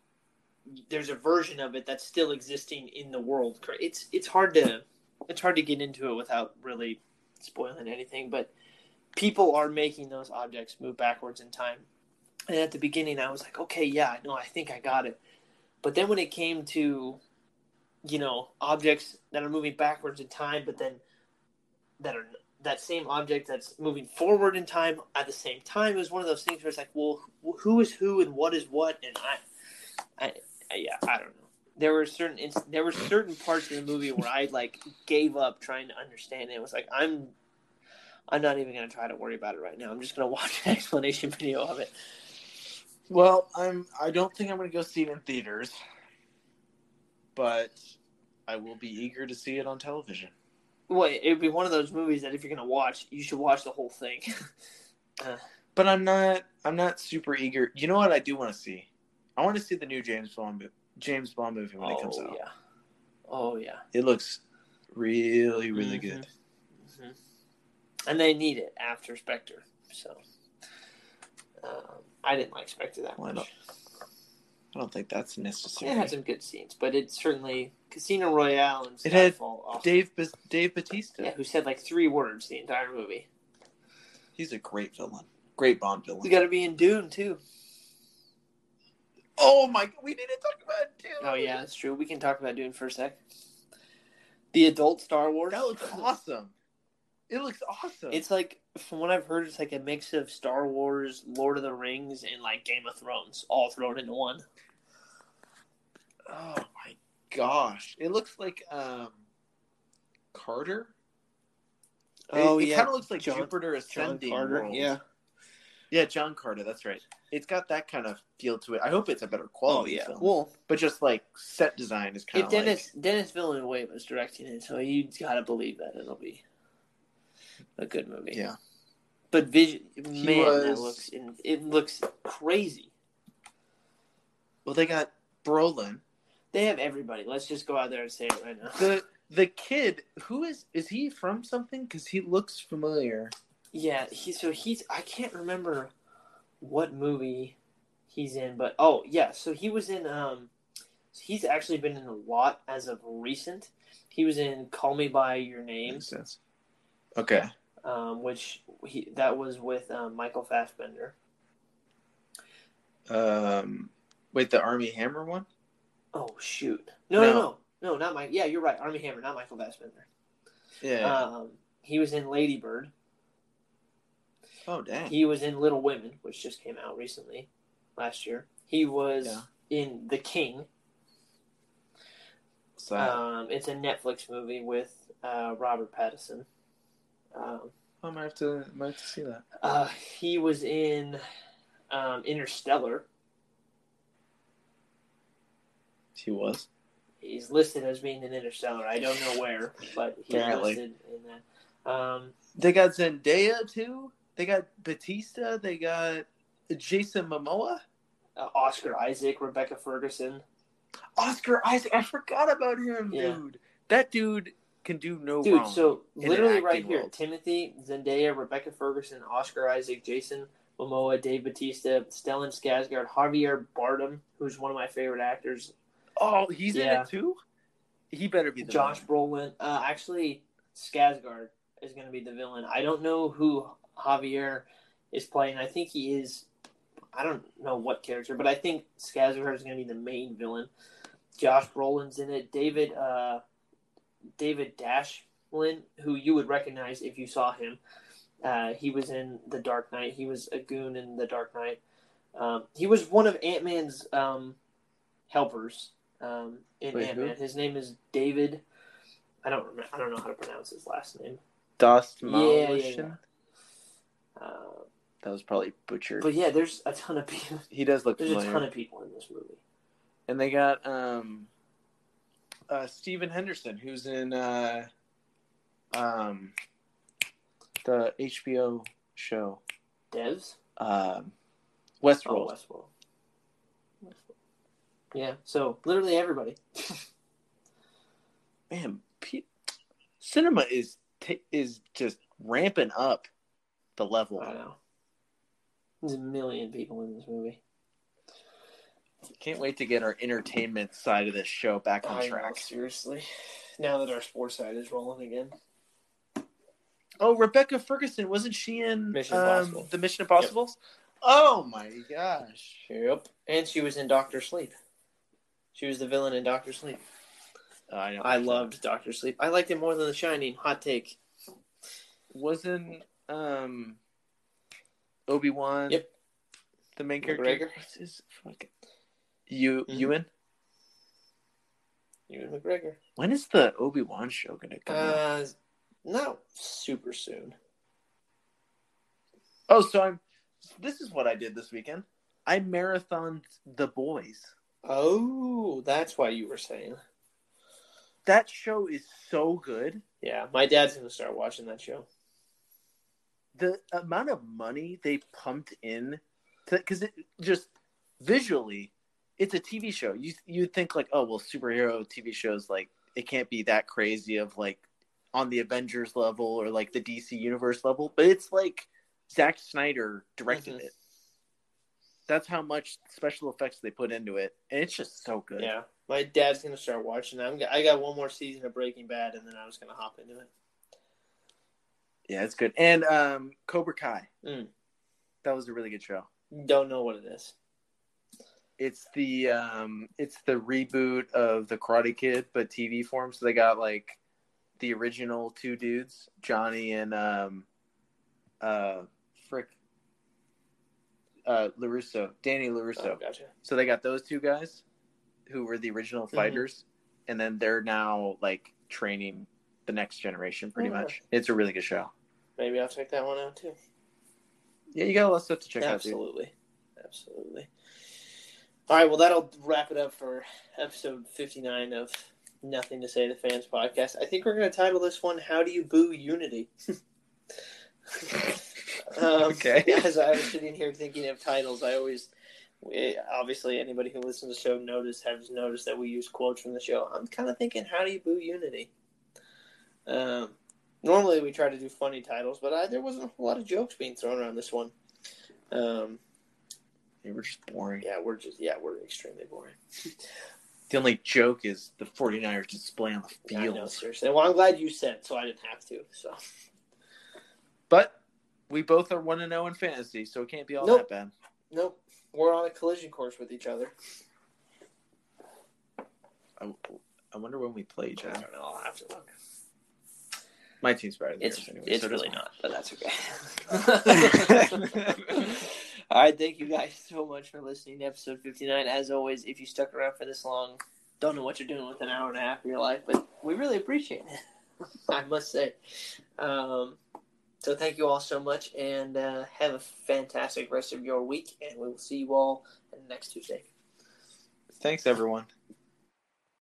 there's a version of it that's still existing in the world. It's it's hard to it's hard to get into it without really spoiling anything, but people are making those objects move backwards in time. And at the beginning, I was like, okay, yeah, no, I think I got it. But then when it came to, you know, objects that are moving backwards in time, but then that are that same object that's moving forward in time at the same time is one of those things where it's like, well, who is who and what is what, and I, I, I yeah, I don't know there were certain there were certain parts of the movie where I like gave up trying to understand it. It was like I'm I'm not even gonna try to worry about it right now. I'm just gonna watch an explanation video of it. Well, I'm I don't think I'm going to go see it in theaters, but I will be eager to see it on television. Well, it'd be one of those movies that if you're gonna watch, you should watch the whole thing. uh, But I'm not I'm not super eager. You know what I do want to see? I want to see the new James Bond James Bond movie when oh it comes out. yeah, oh yeah, It looks really really Mhm. good. hmm and they need it after Spectre. So um, I didn't like Spectre that Why much. not? I don't think that's necessary. It had some good scenes, but it certainly Casino Royale and It had Skyfall. Dave Dave Bautista. yeah, who said like three words the entire movie. He's a great villain. Great Bond villain. We got to be in Dune too. oh my! We need to talk about too. Oh yeah, that's true. We can talk about Dune for a sec. The adult Star Wars. that looks awesome. It looks awesome. It's like from what I've heard, it's like a mix of Star Wars, Lord of the Rings, and like Game of Thrones, all thrown into one. oh my gosh! It looks like um, Carter Oh it, yeah, kind of looks like John- Jupiter John Ascending. Carter. world. Yeah. yeah, John Carter. That's right. It's got that kind of feel to it. I hope it's a better quality. Oh yeah. film. Well, but just like set design is kind if of Dennis Dennis Villeneuve was directing it, so you gotta believe that it'll be a good movie. yeah. But vision, man, that looks it looks crazy. Well, they got Brolin. They have everybody. Let's just go out there and say it right now. The the kid who is is he from something? Because he looks familiar. Yeah, he so he's I can't remember what movie he's in, but oh yeah, so he was in um he's actually been in a lot as of recent. He was in Call Me by Your Name, Makes sense. Okay. um, which he that was with um, Michael Fassbender. Um, wait, the Armie Hammer one. Oh shoot, no no No. no no, not Mike. Yeah, you're right, Armie Hammer, not Michael Fassbender. Yeah. Um, he was in Lady Bird. oh dang. He was in Little Women, which just came out recently, last year. He was Yeah. in The King. So, Um, it's a Netflix movie with uh, Robert Pattinson. Um, I might have to might have to see that. uh, he was in um, Interstellar. He was. He's listed as being in Interstellar. I don't know where, but he's Apparently. listed in that. Um, They got Zendaya too. They got Bautista. They got Jason Momoa. uh, Oscar Isaac, Rebecca Ferguson. Oscar Isaac. I forgot about him, Yeah. dude. That dude can do no Dude, wrong. so literally right here: world. Timothée, Zendaya, Rebecca Ferguson, Oscar Isaac, Jason Momoa, Dave Bautista, Stellan Skarsgård, Javier Bardem, who's one of my favorite actors, oh, he's Yeah. in it too. He better be the Josh. Brolin. Uh, actually, Skarsgård is going to be the villain. I don't know who Javier is playing. I think he is. I don't know what character, but I think Skarsgård is going to be the main villain. Josh Brolin's in it. David uh, David Dashlin, who you would recognize if you saw him. Uh, he was in The Dark Knight. He was a goon in The Dark Knight. Um, he was one of Ant Man's um, helpers um, in Ant? Man. His name is David. I don't remember. I don't know how to pronounce his last name. Dost Yeah, yeah, yeah. Uh, That was probably butchered. but yeah, there's a ton of people. he does look There's a ton of people in this movie. and they got um, uh, Stephen Henderson, who's in uh, um, the HBO show Devs. um, Oh, Westworld. Westworld. Westworld. Yeah. So literally everybody. Man, Pete, cinema is t- is just ramping up the level. I know. There's a million people in this movie. Can't wait to get our entertainment side of this show back on I know, track. seriously. Now that our sports side is rolling again. Oh, Rebecca Ferguson wasn't she in Mission um, Impossible. the Mission Impossible? Oh my gosh! Yep. And she was in Doctor Sleep. She was the villain in Doctor Sleep. Oh, I know. I loved Doctor Sleep. I liked it more than The Shining. Hot take. Wasn't um Obi Wan? Yep. The main character. McGregor? What's his fucking you Mhm. Ewan? Ewan McGregor. When is the Obi Wan show gonna come out? Uh, not super soon. Oh, so I'm. This is what I did this weekend. I marathoned The Boys. Oh, that's why you were saying. That show is so good. Yeah, my dad's gonna start watching that show. The amount of money they pumped in, because it just visually, it's a TV show. You you think like, oh well, superhero TV shows like it can't be that crazy of like on the Avengers level or like the DC universe level, but it's like Zack Snyder directed Mhm. it. That's how much special effects they put into it, and it's just so good. Yeah, my dad's gonna start watching. I'm. I got one more season of Breaking Bad, and then I was gonna hop into it. Yeah, it's good. And um, Cobra Kai. Mm. That was a really good show. Don't know what it is. It's the um, it's the reboot of the Karate Kid, but TV form. So they got like the original two dudes, Johnny and um, uh, frick, uh, LaRusso, Danny LaRusso. Oh, gotcha. So they got those two guys who were the original Mm-hmm. fighters, and then they're now like training the next generation, pretty Yeah. much. It's a really good show. Maybe I'll check that one out too. Yeah, you got a lot of stuff to check out. Absolutely. Absolutely. All right, well, that'll wrap it up for episode 59 of Nothing to Say to Fans podcast. I think we're going to title this one, How Do You Boo Unity? um, Okay. As I was sitting here thinking of titles, I always, we, obviously, anybody who listens to the show noticed, has noticed that we use quotes from the show. I'm kind of thinking, How do you boo Unity? Um, normally we try to do funny titles, but I, there wasn't a whole lot of jokes being thrown around this one. Um, They were just boring. yeah, we're just yeah, we're extremely boring. The only joke is the 49ers display on the I know, field. seriously. Well, I'm glad you said, so I didn't have to. So But we both are 1 0 in fantasy, so it can't be all Nope. that bad. nope, we're on a collision course with each other. I, I wonder when we play each I other. don't know. I'll have to look. My team's better than It's yours anyway. it's so really not, but that's okay. All right, thank you guys so much for listening to episode 59. As always, if you stuck around for this long, don't know what you're doing with an hour and a half of your life, but we really appreciate it. I must say. Um, so thank you all so much, and uh, have a fantastic rest of your week, and we will see you all next Tuesday. Thanks, everyone.